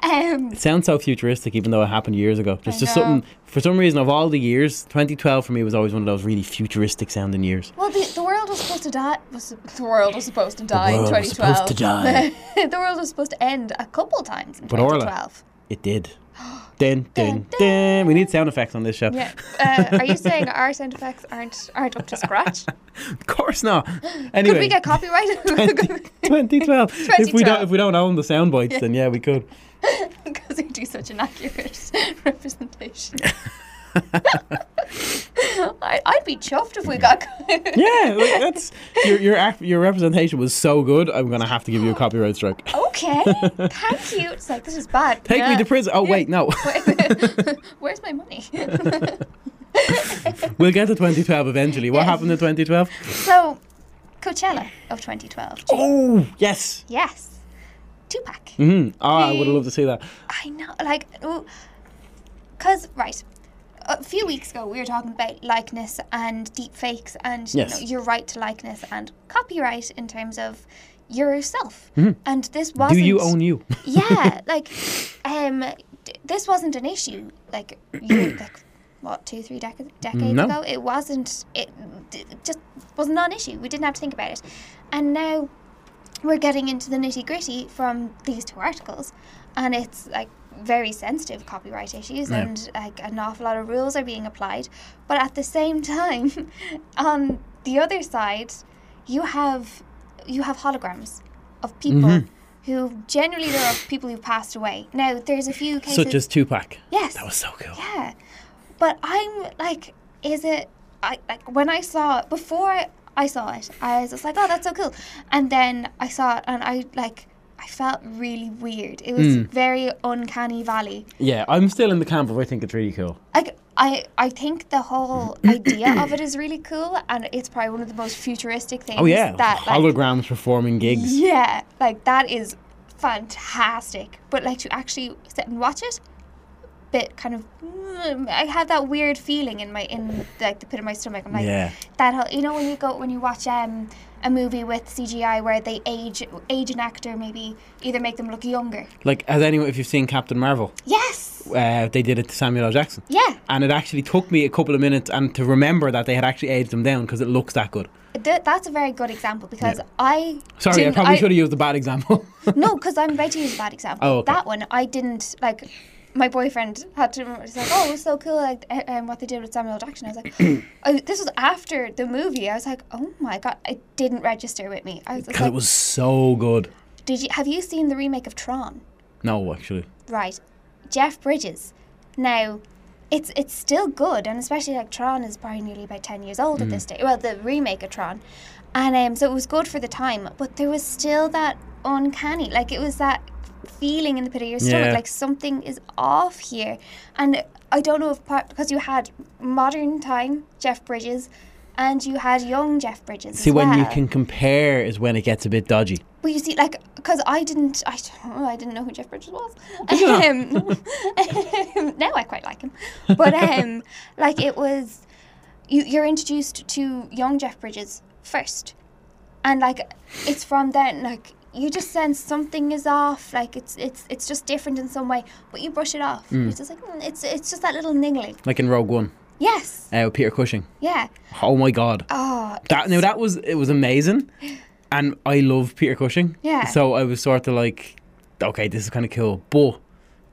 um, It sounds so futuristic, even though it happened years ago. There's I just know. something for some reason of all the years. 2012 for me was always one of those really futuristic sounding years. well, the, the world was supposed to die. Was the world was supposed to die world in was 2012. supposed to die. the world was supposed to end a couple times in But Orla- 2012. It did. Dun, dun, Dun. We need sound effects on this show. Yeah. Uh, are you saying our sound effects aren't aren't up to scratch? Of course not. Anyway, Could we get copyrighted? 2012. If we don't, 2012. if we don't own the sound bites, then yeah, we could. Because we do such an accurate representation. I, I'd be chuffed if we got. Yeah, like that's your your your representation was so good. I'm gonna have to give you a copyright strike. Okay, thank you. It's like this is bad. Take me to prison. Oh wait, no. Where's my money? we'll get to 2012 eventually. What Yeah. happened in 2012? so, Coachella of 2012. Oh yes. Yes, Tupac. hmm Oh, I would have loved to see that. I know, like, because right. A few weeks ago, we were talking about likeness and deep fakes and you know, your right to likeness and copyright in terms of yourself. And this wasn't. Do you own you? yeah, like, um, d- this wasn't an issue. Like, you, like, what two, three decades decades No. ago, it wasn't. It, d- it just was not an issue. We didn't have to think about it, and now we're getting into the nitty gritty from these two articles, and it's like very sensitive copyright issues, Yeah. and like an awful lot of rules are being applied. But at the same time, on the other side, you have you have holograms of people Mhm. who generally there are people who passed away. Now there's a few cases. Such as Tupac. yes, That was so cool. yeah, but I'm like, is it? I like when I saw it before I saw it, I was just like, oh, that's so cool, and then I saw it and I like. I felt really weird. It was Mm. very uncanny valley. Yeah, I'm still in the camp of I think it's really cool. Like I, I think the whole idea of it is really cool, and it's probably one of the most futuristic things. Oh yeah, that like, holograms performing gigs. yeah, like that is fantastic. But like to actually sit and watch it, bit kind of. mm, I had that weird feeling in my in like the pit of my stomach. I'm like Yeah. that. whole- You know when you go when you watch um a movie with CGI where they age age an actor maybe either make them look younger. Like, has anyone, if you've seen Captain Marvel, Yes. uh, they did it to Samuel L. Jackson. Yeah. And it actually took me a couple of minutes and to remember that they had actually aged him down because it looks that good. Th- that's a very good example because Yeah. I Sorry, I probably should have used a bad example. No, because I'm about to use a bad example. Oh, okay. That one I didn't like. My boyfriend had to. remember, He's like, "Oh, it was so cool!" Like, um, what they did with Samuel Jackson. I was like, oh, "This was after the movie." I was like, "Oh my god!" It didn't register with me. I was Because like, it was so good. "Did you have you seen the remake of Tron?" No, actually. Right, Jeff Bridges. Now, it's it's still good, and especially like Tron is probably nearly about ten years old at this day. Well, the remake of Tron, and um, so it was good for the time, but there was still that uncanny, like it was that feeling in the pit of your stomach, Yeah. like something is off here, and I don't know if part because you had modern time Jeff Bridges. And you had young Jeff Bridges. See, as when you can compare is when it gets a bit dodgy. Well, you see, like, because I didn't, I don't know, I didn't know who Jeff Bridges was. Um, now I quite like him, but um, like it was, you you're introduced to young Jeff Bridges first, and like it's from then like you just sense something is off, like it's it's it's just different in some way, but you brush it off. You're just like "Mm, it's it's just that little niggling. Like in Rogue One, Yes, uh, Peter Cushing. yeah. Oh my god. Oh, That now that was it was amazing, and I love Peter Cushing. Yeah. So I was sort of like, okay, this is kind of cool, but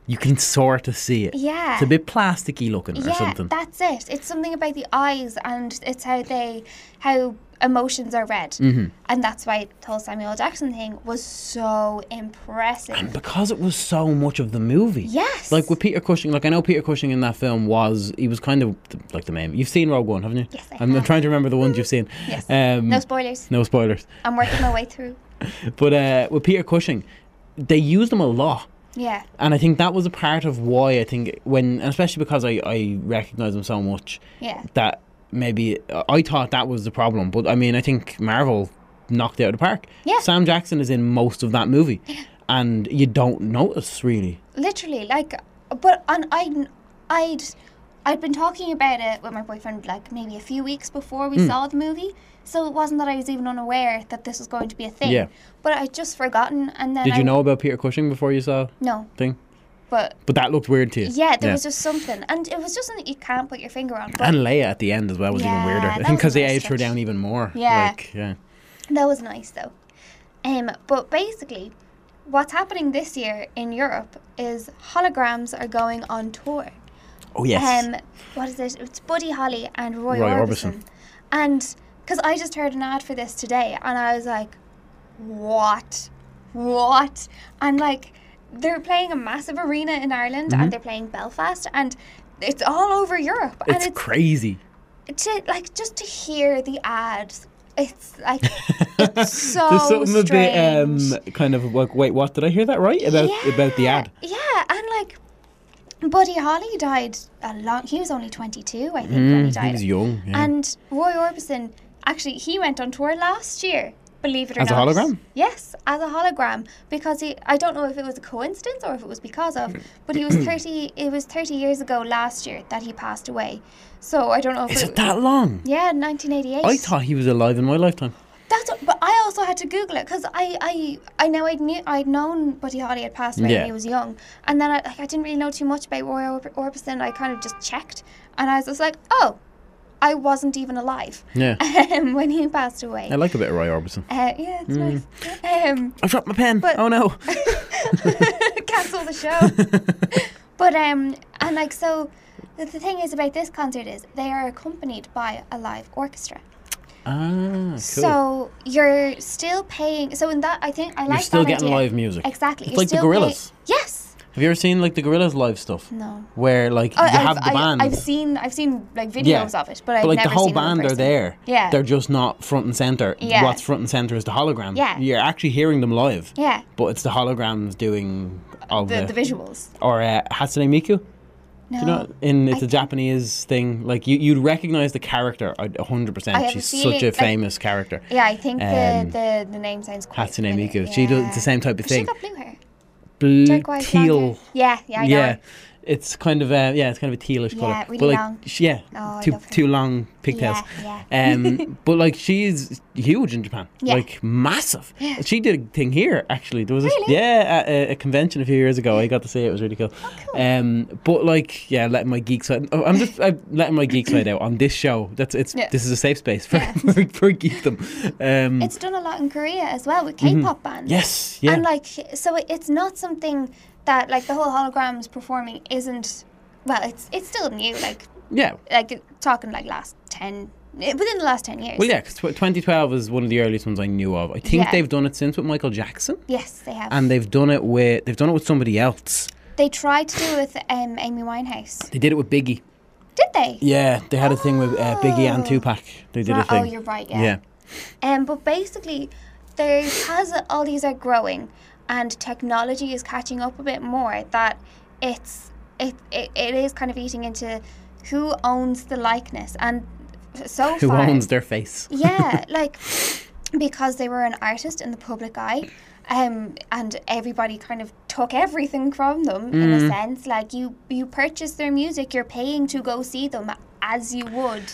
you can sort of see it. yeah. It's a bit plasticky looking or yeah, something. that's it. It's something about the eyes, and it's how they, how emotions are read, Mm-hmm. and that's why the whole Samuel Jackson thing was so impressive. and because it was so much of the movie. yes, Like with Peter Cushing, like I know Peter Cushing in that film was he was kind of like the main. You've seen Rogue One, haven't you? Yes, I I'm, I'm have. trying to remember the ones you've seen. Yes. Um, no spoilers. no spoilers. I'm working my way through. But uh, with Peter Cushing, they used him a lot. Yeah, And I think that was a part of why I think when, especially because I, I recognise him so much, yeah, that maybe uh, I thought that was the problem. But I mean, I think Marvel knocked it out of the park. Yeah. Sam Jackson is in most of that movie, and you don't notice really. literally. Like, but and I, I'd, I'd been talking about it with my boyfriend like maybe a few weeks before we saw the movie. So it wasn't that I was even unaware that this was going to be a thing. Yeah. But I'd just forgotten, and then Did I, you know about Peter Cushing before you saw No, thing? But But that looked weird to you. Yeah, there was just something, and it was just something you can't put your finger on. And Leia at the end as well was even weirder. I think because they aged her down even more. Yeah. Like, yeah. that was nice though. Um, but basically, what's happening this year in Europe is holograms are going on tour. Oh yes. Um, what is it? It's Buddy Holly and Roy, Roy Orbison. Orbison. And because I just heard an ad for this today, and I was like, what? What? And like, they're playing a massive arena in Ireland, and they're playing Belfast, and it's all over Europe. and it's it's crazy. to like just to hear the ads it's like it's so There's something a bit strange. um kind of like wait, what did I hear that right about about the ad? yeah and like buddy holly died a long he was only 22 i think when he Mm, died he was young. Yeah. and roy orbison actually he went on tour last year believe it or As a not hologram? yes as a hologram because he i don't know if it was a coincidence or if it was because of hmm. but he was 30 it was 30 years ago last year that he passed away so i don't know if Is it that long? yeah 1988 I thought he was alive in my lifetime. That's but I also had to Google it because I, I I know I'd knew I'd known Buddy Holly had passed away Yeah. when he was young, and then I like, I didn't really know too much about Roy Orb- Orbison. I kind of just checked, and I was just like, oh, I wasn't even alive Yeah. um, when he passed away. I like a bit of Roy Orbison. Uh, yeah, it's Mm. nice. Um, I dropped my pen. Oh no. cancel the show. but um, and like so, the, the thing is about this concert is they are accompanied by a live orchestra. ah, cool. So you're still paying. So in that, I think I like You're still that getting idea. live music. Exactly. It's You're like the Gorillaz. Yes. Have you ever seen like the Gorillaz live stuff? No. Where like Oh, you I've, have the band, I've seen I've seen like videos Yeah. of it, but I've but like the whole band are there. Yeah. They're just not front and center. Yeah. What's front and center is the hologram. Yeah. You're actually hearing them live. Yeah. But it's the holograms doing all The, the, the visuals. or uh, Hatsune Miku. No. You know, in it's I a Japanese thing. Like you, you'd recognize the character a hundred percent. have a She's such a like- famous character. yeah, I think Um, the, the the name sounds quite Hatsune. Miku. She does the same type of thing. She got blue hair. Blue teal. Yeah, yeah, I know. yeah. It's kind of a yeah, it's kind of a tealish Yeah, color. really but like, long. sh- yeah, Oh, I two love her. two long pigtails. Yeah, yeah. Um, but like she's huge in Japan, Yeah. like massive. Yeah. She did a thing here actually. There was a, yeah a, a convention a few years ago. I got to see it. It was really cool. Oh, cool. Um, but like yeah, letting my geek side. oh, I'm just I'm letting my geek side out on this show. That's it's Yeah. this is a safe space for for, for geekdom. Um, It's done a lot in Korea as well with K-pop bands. yes, yeah. And like, so it- it's not something that like the whole holograms performing isn't. Well, it's it's still new. Like yeah. like talking like last ten eh, within the last ten years. Well, yeah, because 2012 was one of the earliest ones I knew of. I think Yeah. they've done it since with Michael Jackson, Yes, they have. and they've done it with they've done it with somebody else. they tried to do it with um, Amy Winehouse. They did it with Biggie. Did they? Yeah, they had a thing with uh, Biggie and Oh. Tupac. They did a Right, thing. Oh, you're right. Yeah. yeah. Um, but basically, there has all these are growing, and technology is catching up a bit more. That it's it, it, it is kind of eating into who owns the likeness, and so Who far, owns their face? yeah, like because they were an artist in the public eye. Um, and everybody kind of took everything from them in Mm. a sense. Like you, you purchase their music, you're paying to go see them as you would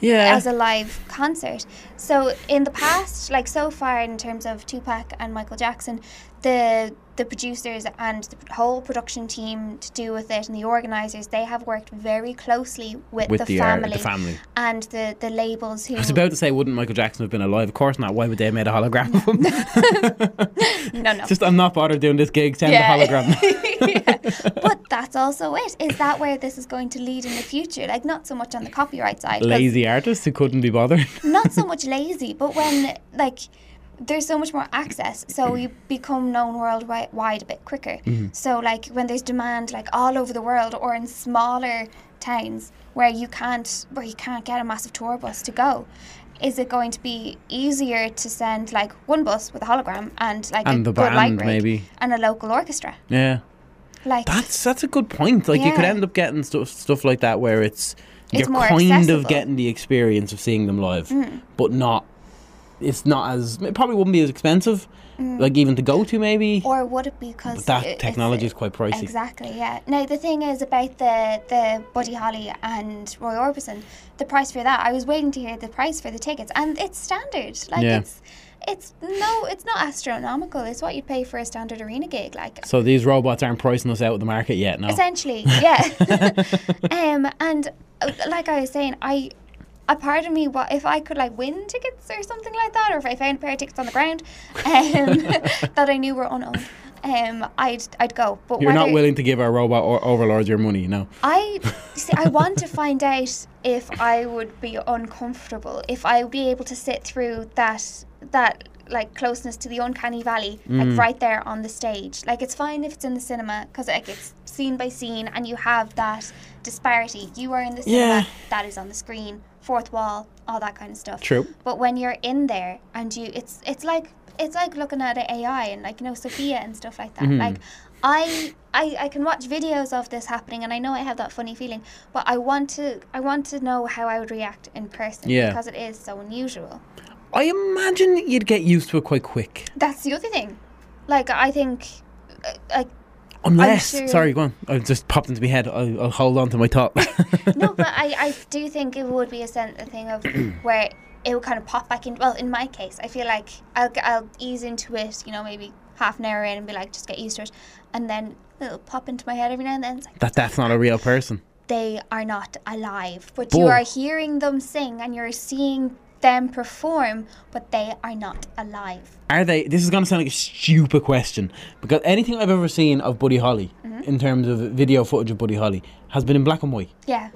Yeah. as a live concert. So in the past, like so far in terms of Tupac and Michael Jackson, the the producers and the whole production team to do with it and the organizers, they have worked very closely with, with the, the, uh, family the family. and the, the labels who I was about to say, wouldn't Michael Jackson have been alive? Of course not. Why would they have made a hologram of him? no no Just, I'm not bothered doing this gig. Send Yeah. the hologram. Yeah. But that's also it. Is that where this is going to lead in the future? Like not so much on the copyright side. Lazy artists who couldn't be bothered. not so much lazy, but when like there's so much more access, so you become known worldwide wide a bit quicker. So like when there's demand like all over the world or in smaller towns where you can't where you can't get a massive tour bus to go. Is it going to be easier to send like one bus with a hologram and like And a the good band, maybe. and a local orchestra? Yeah. Like That's that's a good point. Like you could end up getting stuff stuff like that where it's It's you're kind accessible. of getting the experience of seeing them live, Mm. but not. It's not as it probably wouldn't be as expensive, like even to go to maybe. Mm. or would it be because that it- technology is quite pricey. Exactly, yeah. Now the thing is about the the Buddy Holly and Roy Orbison, the price for that. I was waiting to hear the price for the tickets, and it's standard. Like Yeah. it's it's no, it's not astronomical. It's what you'd pay for a standard arena gig. Like So these robots aren't pricing us out of the market yet. No. essentially, yeah. um, and uh, like I was saying, I. A part of me, what if I could like win tickets or something like that, or if I found a pair of tickets on the ground um, that I knew were unowned, um, I'd I'd go. But You're not willing to give our robot or overlords your money, no. I see. I want to find out if I would be uncomfortable, if I would be able to sit through that that like closeness to the uncanny valley, Mm. like right there on the stage. Like it's fine if it's in the cinema because like it's scene by scene and you have that disparity. You are in the cinema, Yeah. that is on the screen, fourth wall, all that kind of stuff. True. But when you're in there and you, it's it's like it's like looking at an AI and like you know Sophia and stuff like that. Mhm. Like I, I I can watch videos of this happening and I know I have that funny feeling, but I want to I want to know how I would react in person Yeah. because it is so unusual. I imagine you'd get used to it quite quick. That's the other thing. Like I think, uh, like Unless, sure- sorry, go on. Oh, I just popped into my head. I'll, I'll hold on to my thought. no, but I, I do think it would be a, thing of where it would kind of pop back in. Well, in my case, I feel like I'll, I'll ease into it, you know, maybe half an hour in and be like, just get used to it. And then it'll pop into my head every now and then. It's like, that that's not a real person. they are not alive, but you are hearing them sing and you're seeing them perform, but they are not alive. Are they? This is going to sound like a stupid question because anything I've ever seen of Buddy Holly, Mm-hmm. in terms of video footage of Buddy Holly, has been in black and white. Yeah,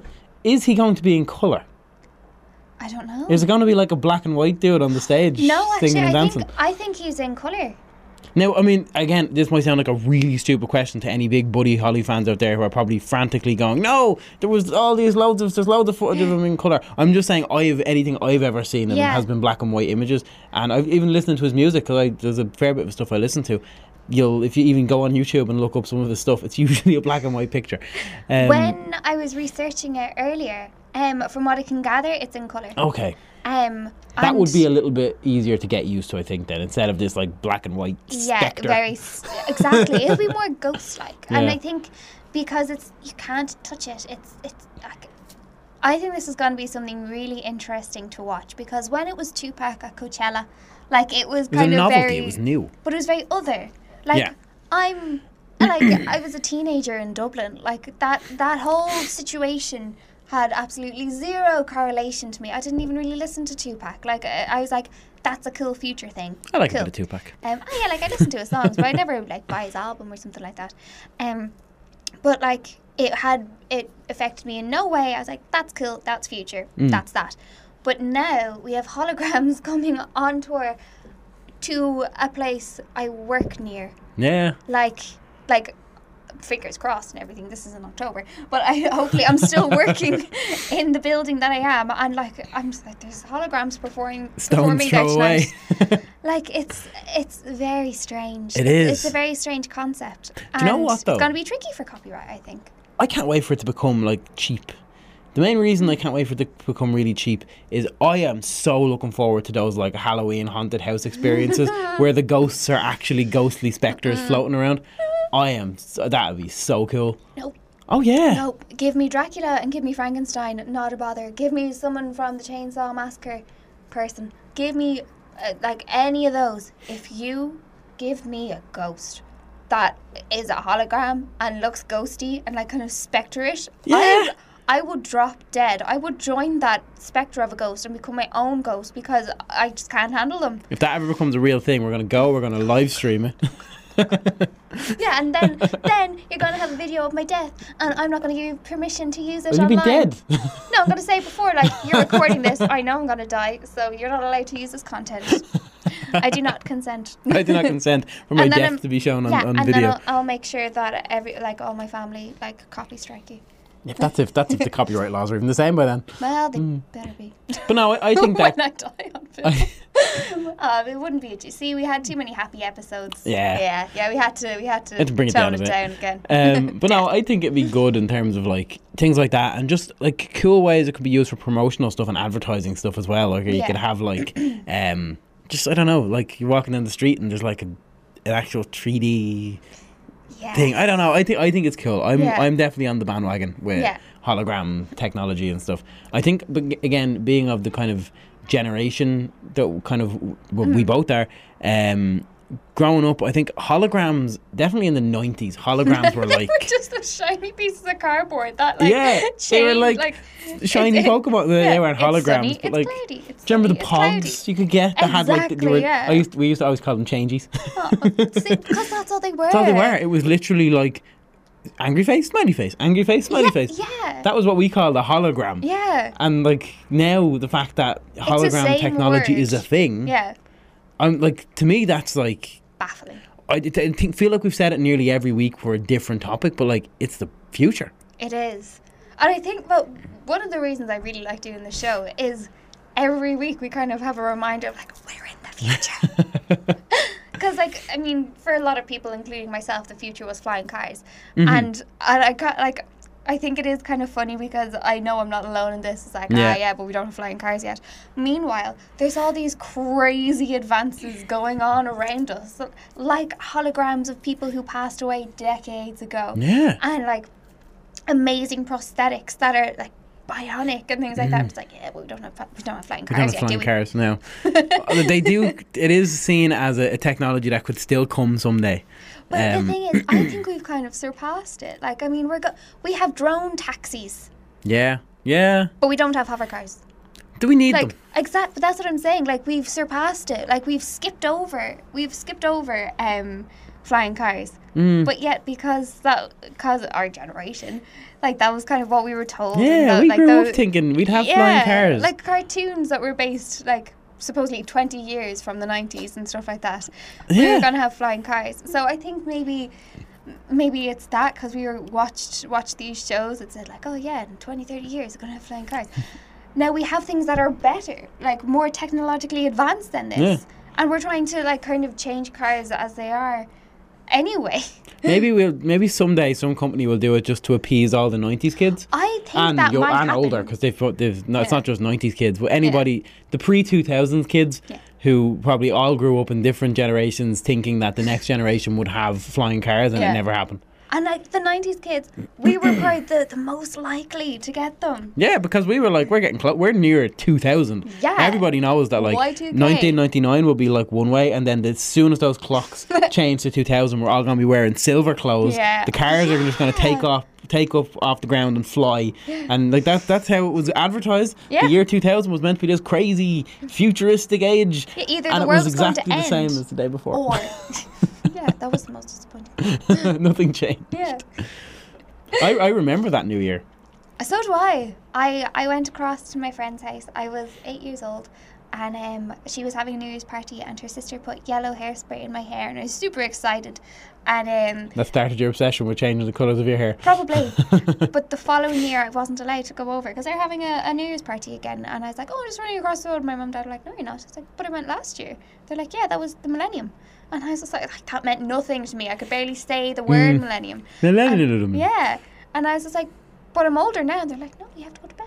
Is he going to be in color? I don't know. Is it going to be like a black and white dude on the stage no, actually, singing and I dancing? think I think he's in color. Now, I mean, again, this might sound like a really stupid question to any big Buddy Holly fans out there who are probably frantically going, "No, there was all these loads of there's loads of footage of him in color." I'm just saying, I've anything I've ever seen of him Yeah. has been black and white images, and I've even listened to his music because there's a fair bit of stuff I listen to. You'll if you even go on YouTube and look up some of his stuff, it's usually a black and white picture. Um, when I was researching it earlier, Um, from what I can gather, it's in color. Okay. Um, That would be a little bit easier to get used to, I think, then, instead of this like black and white yeah, spectre. very exactly. It'll be more ghost-like, and I think because it's you can't touch it. It's it's. Like, I think this is going to be something really interesting to watch because when it was Tupac at Coachella, like it was it was a kind of novelty. very, It was new. but it was very other. Like Yeah. I'm, like I was a teenager in Dublin. Like that that whole situation had absolutely zero correlation to me. I didn't even really listen to Tupac. Like I, I was like, that's a cool future thing. I like cool. a bit of Tupac. Um, oh yeah, like I listened to his songs, but I never like buy his album or something like that. Um, but like it had it affected me in no way. I was like, that's cool, that's future, Mm. that's that. But now we have holograms coming on tour to a place I work near, Yeah. like like fingers crossed and everything. This is in October, but I hopefully I'm still working in the building that I am, and like I'm just like there's holograms performing Stones performing there throw tonight. away. Like it's it's very strange. It's- It's a very strange concept. Do you know and what, though? It's going to be tricky for copyright, I think. I can't wait for it to become like cheap. The main reason I can't wait for it to become really cheap is I am so looking forward to those like Halloween haunted house experiences where the ghosts are actually ghostly specters floating around. I am so, that would be so cool. Nope. Oh yeah. Nope. Give me Dracula and give me Frankenstein. Not a bother. Give me someone from the Chainsaw Massacre person. Give me uh, like any of those. If you give me a ghost that is a hologram and looks ghosty and like kind of specterish, Yeah. I, I would drop dead. I would join that spectre of a ghost and become my own ghost because I just can't handle them. If that ever becomes a real thing, we're gonna go. We're gonna live stream it. Yeah, and then then you're gonna have a video of my death, and I'm not gonna give you permission to use it Will you be online. dead? No, I'm gonna say before, like you're recording this. I know I'm gonna die, so you're not allowed to use this content. I do not consent. I do not consent for my death I'm- to be shown on, yeah, on and video. then I'll, I'll make sure that every like all my family like copy strike you. If that's if that's if the copyright laws are even the same by then. Well, they Hmm. better be. But no, I, I think that when I die on film. uh, it wouldn't be a. See, we had too many happy episodes. Yeah. Yeah, yeah. We had to. We had to, Had to bring it tone down a it bit. down again. Um, but no, I think it'd be good in terms of like things like that, and just like cool ways it could be used for promotional stuff and advertising stuff as well. Like you Yeah. could have like, um, just I don't know, like you're walking down the street and there's like a, an actual 3D yeah. thing. I don't know. I think I think it's cool. I'm Yeah. I'm definitely on the bandwagon with Yeah. hologram technology and stuff. I think, but again, being of the kind of generation that kind of well, Mm. we both are. Um, growing up, I think holograms definitely in the nineties. Holograms were like were just those shiny pieces of cardboard that like Yeah, they were changed, like shiny it- Pokemon. They yeah, weren't it's holograms, sunny, but like. cloudy, Do you remember the pogs you could get that had like they were? yeah. I used we used to always call them changies. Oh, see, because that's all they were. That's all they were. It was literally like angry face, smiley face, angry face, smiley yeah, face. Yeah. That was what we called a hologram. yeah. And like now, the fact that hologram technology word. is a thing, Yeah. I'm like to me that's like Baffling. I, I think feel like we've said it nearly every week for a different topic, but like it's the future. It is. And I think but one of the reasons I really like doing the show is every week we kind of have a reminder of like we're in the future. Because like I mean, for a lot of people, including myself, the future was flying cars, Mm-hmm. and and I got like. I think it is kind of funny because I know I'm not alone in this. It's like, Yeah. ah, yeah, but we don't have flying cars yet. Meanwhile, there's all these crazy advances going on around us, like holograms of people who passed away decades ago Yeah. and like amazing prosthetics that are like bionic and things like that. It's like, yeah, but we don't have we don't have flying cars. We don't have yet, flying do cars now. They do. It is seen as a, a technology that could still come someday. But Um, the thing is, I think we've kind of surpassed it. Like, I mean, we're go- we have drone taxis, Yeah. Yeah. but we don't have hover cars. Do we need Like, them? exact. But that's what I'm saying. Like, we've surpassed it. Like, we've skipped over. We've skipped over um, flying cars. Mm. But yet, because that, because our generation, like that was kind of what we were told. Yeah, that, we like, grew the- up thinking we'd have yeah, flying cars. like cartoons that were based like supposedly 20 years from the 90s and stuff like that. Yeah. We were gonna have flying cars. So I think maybe. Maybe it's that because we were watched watched these shows. It said like, oh yeah, in 20, 30 years we're gonna have flying cars. now we have things that are better, like more technologically advanced than this, Yeah. and we're trying to like kind of change cars as they are Anyway, maybe we'll maybe someday some company will do it just to appease all the '90s kids. I think and that might and happen. older because they've, put- they've no, it's Yeah. not just 90s kids but anybody the pre 2000s kids Yeah. who probably all grew up in different generations thinking that the next generation would have flying cars and Yeah. it never happened And like the '90s kids, we were probably the, the most likely to get them. yeah because we were like we're getting close we're near 2000 Yeah. everybody knows that like Y2K. 1999 will be like one way and then as soon as those clocks change to 2000 we're all going to be wearing silver clothes Yeah. the cars are just going to take off take up off the ground and fly and like that that's how it was advertised Yeah. the year 2000 was meant to be this crazy futuristic age Yeah, either and the it world was was going to exactly the same as the day before or yeah, that was the most disappointing. nothing changed Yeah. I, I remember that new year So do I. I I went across to my friend's house. I was eight years old, and um, she was having a New Year's party, and her sister put yellow hairspray in my hair, and I was super excited. And um, that started your obsession with changing the colours of your hair probably, but the following year I wasn't allowed to go over because they're having a, a New Year's party again, and I was like, "Oh, I'm just running across the road." My mum and dad were like, "No, you're not." I was like, "But I went last year." They're like, "Yeah, that was the millennium." And I was just like, like that meant nothing to me. I could barely say the word Mm. millennium. Millennium. Yeah. And I was just like, but I'm older now. And they're like, no, you have to go to bed.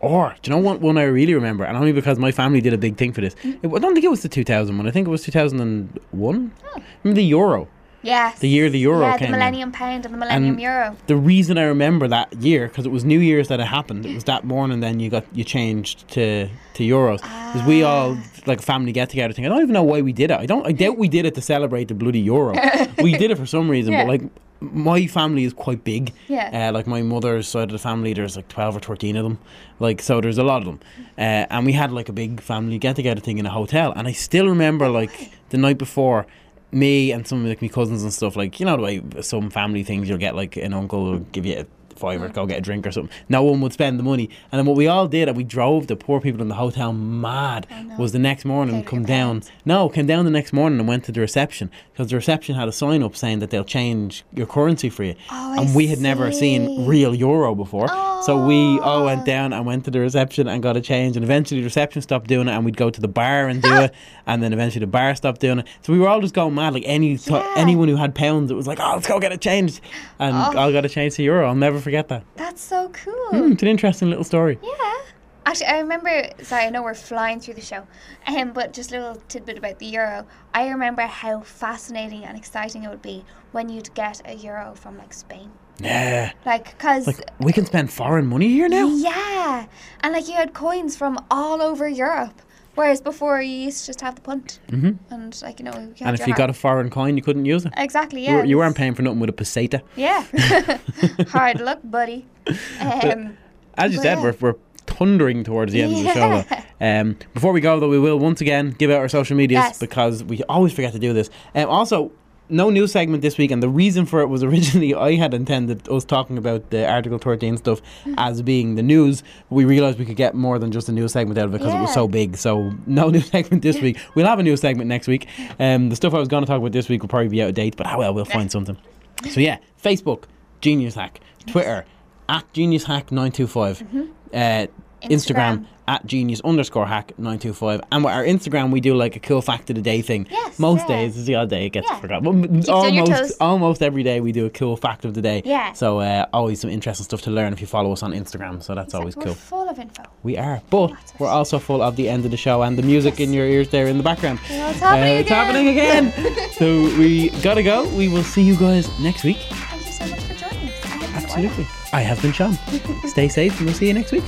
Or, do you know what one I really remember? And only because my family did a big thing for this. Mm. It, I don't think it was the 2000 one. I think it was 2001. Oh. Remember the euro? Yes. The year the euro Yeah, came the in. Millennium Pound and the Millennium And Euro. The reason I remember that year, because it was New Year's that it happened, it was that morning then you got you changed to, to euros. Because we all, Ah. like a family get together thing. I don't even know why we did it. I don't. I doubt we did it to celebrate the bloody euro. we did it for some reason, Yeah. but like my family is quite big. Yeah. Uh, like my mother's side of the family, there's like twelve or thirteen of them. Like so, there's a lot of them. Uh, and we had like a big family get together thing in a hotel. And I still remember like the night before. Me and some of like my cousins and stuff like you know way some family things you'll get like an uncle will give you a fiver go get a drink or something. No one would spend the money, and then what we all did and we drove the poor people in the hotel mad was the next morning come down. No, came down the next morning and went to the reception because the reception had a sign up saying that they'll change your currency for you. Oh, I and we had never seen real euro before. So we all Oh. went down and went to the reception and got a change. And eventually the reception stopped doing it and we'd go to the bar and do it. And then eventually the bar stopped doing it. So we were all just going mad. Like any Yeah. anyone who had pounds, it was like, oh, let's go get a change. And Oh. all got a change to euro. I'll never forget that. That's so cool. Hmm, it's an interesting little story. Yeah. Actually, I remember. Sorry, I know we're flying through the show, um, but just a little tidbit about the euro. I remember how fascinating and exciting it would be when you'd get a euro from like Spain, Yeah. like because Like, we can spend foreign money here now? yeah, and like you had coins from all over Europe, whereas before you used to just have the punt, hmm and like you know, you And if you got a foreign coin, you couldn't use it. exactly, yeah, were, you it weren't paying for nothing with a peseta. Yeah, hard luck, buddy. Um, As you said, yeah. we're, we're thundering towards the end of the show. Though. Um, before we go, though, we will once again give out our social medias Yes. because we always forget to do this. Um, also, no news segment this week, and the reason for it was originally I had intended us talking about the Article 13 stuff as being the news. We realised we could get more than just a news segment out of it because it was so big. So, no news segment this week. We'll have a news segment next week. Um, the stuff I was going to talk about this week will probably be out of date, but ah, well, we'll find something. So, yeah, Facebook, Genius Hack, Twitter, at Genius Hack 925. Uh, Instagram. Instagram. At genius underscore hack 925 and with our instagram we do like a cool fact of the day thing. Yes, most yeah. days it's the odd day it gets Yeah. forgotten. But Keeps you on your almost almost every day we do a cool fact of the day. Yeah. so uh, always some interesting stuff to learn if you follow us on instagram. So that's always cool. we're full of info. we are but we're also full of the end of the show and the music in your ears there in the background. Well, it's happening Uh, it's again. happening again. So we gotta go. We will see you guys next week. Thank you so much for joining us. I absolutely. I have been sean. Stay safe and we'll see you next week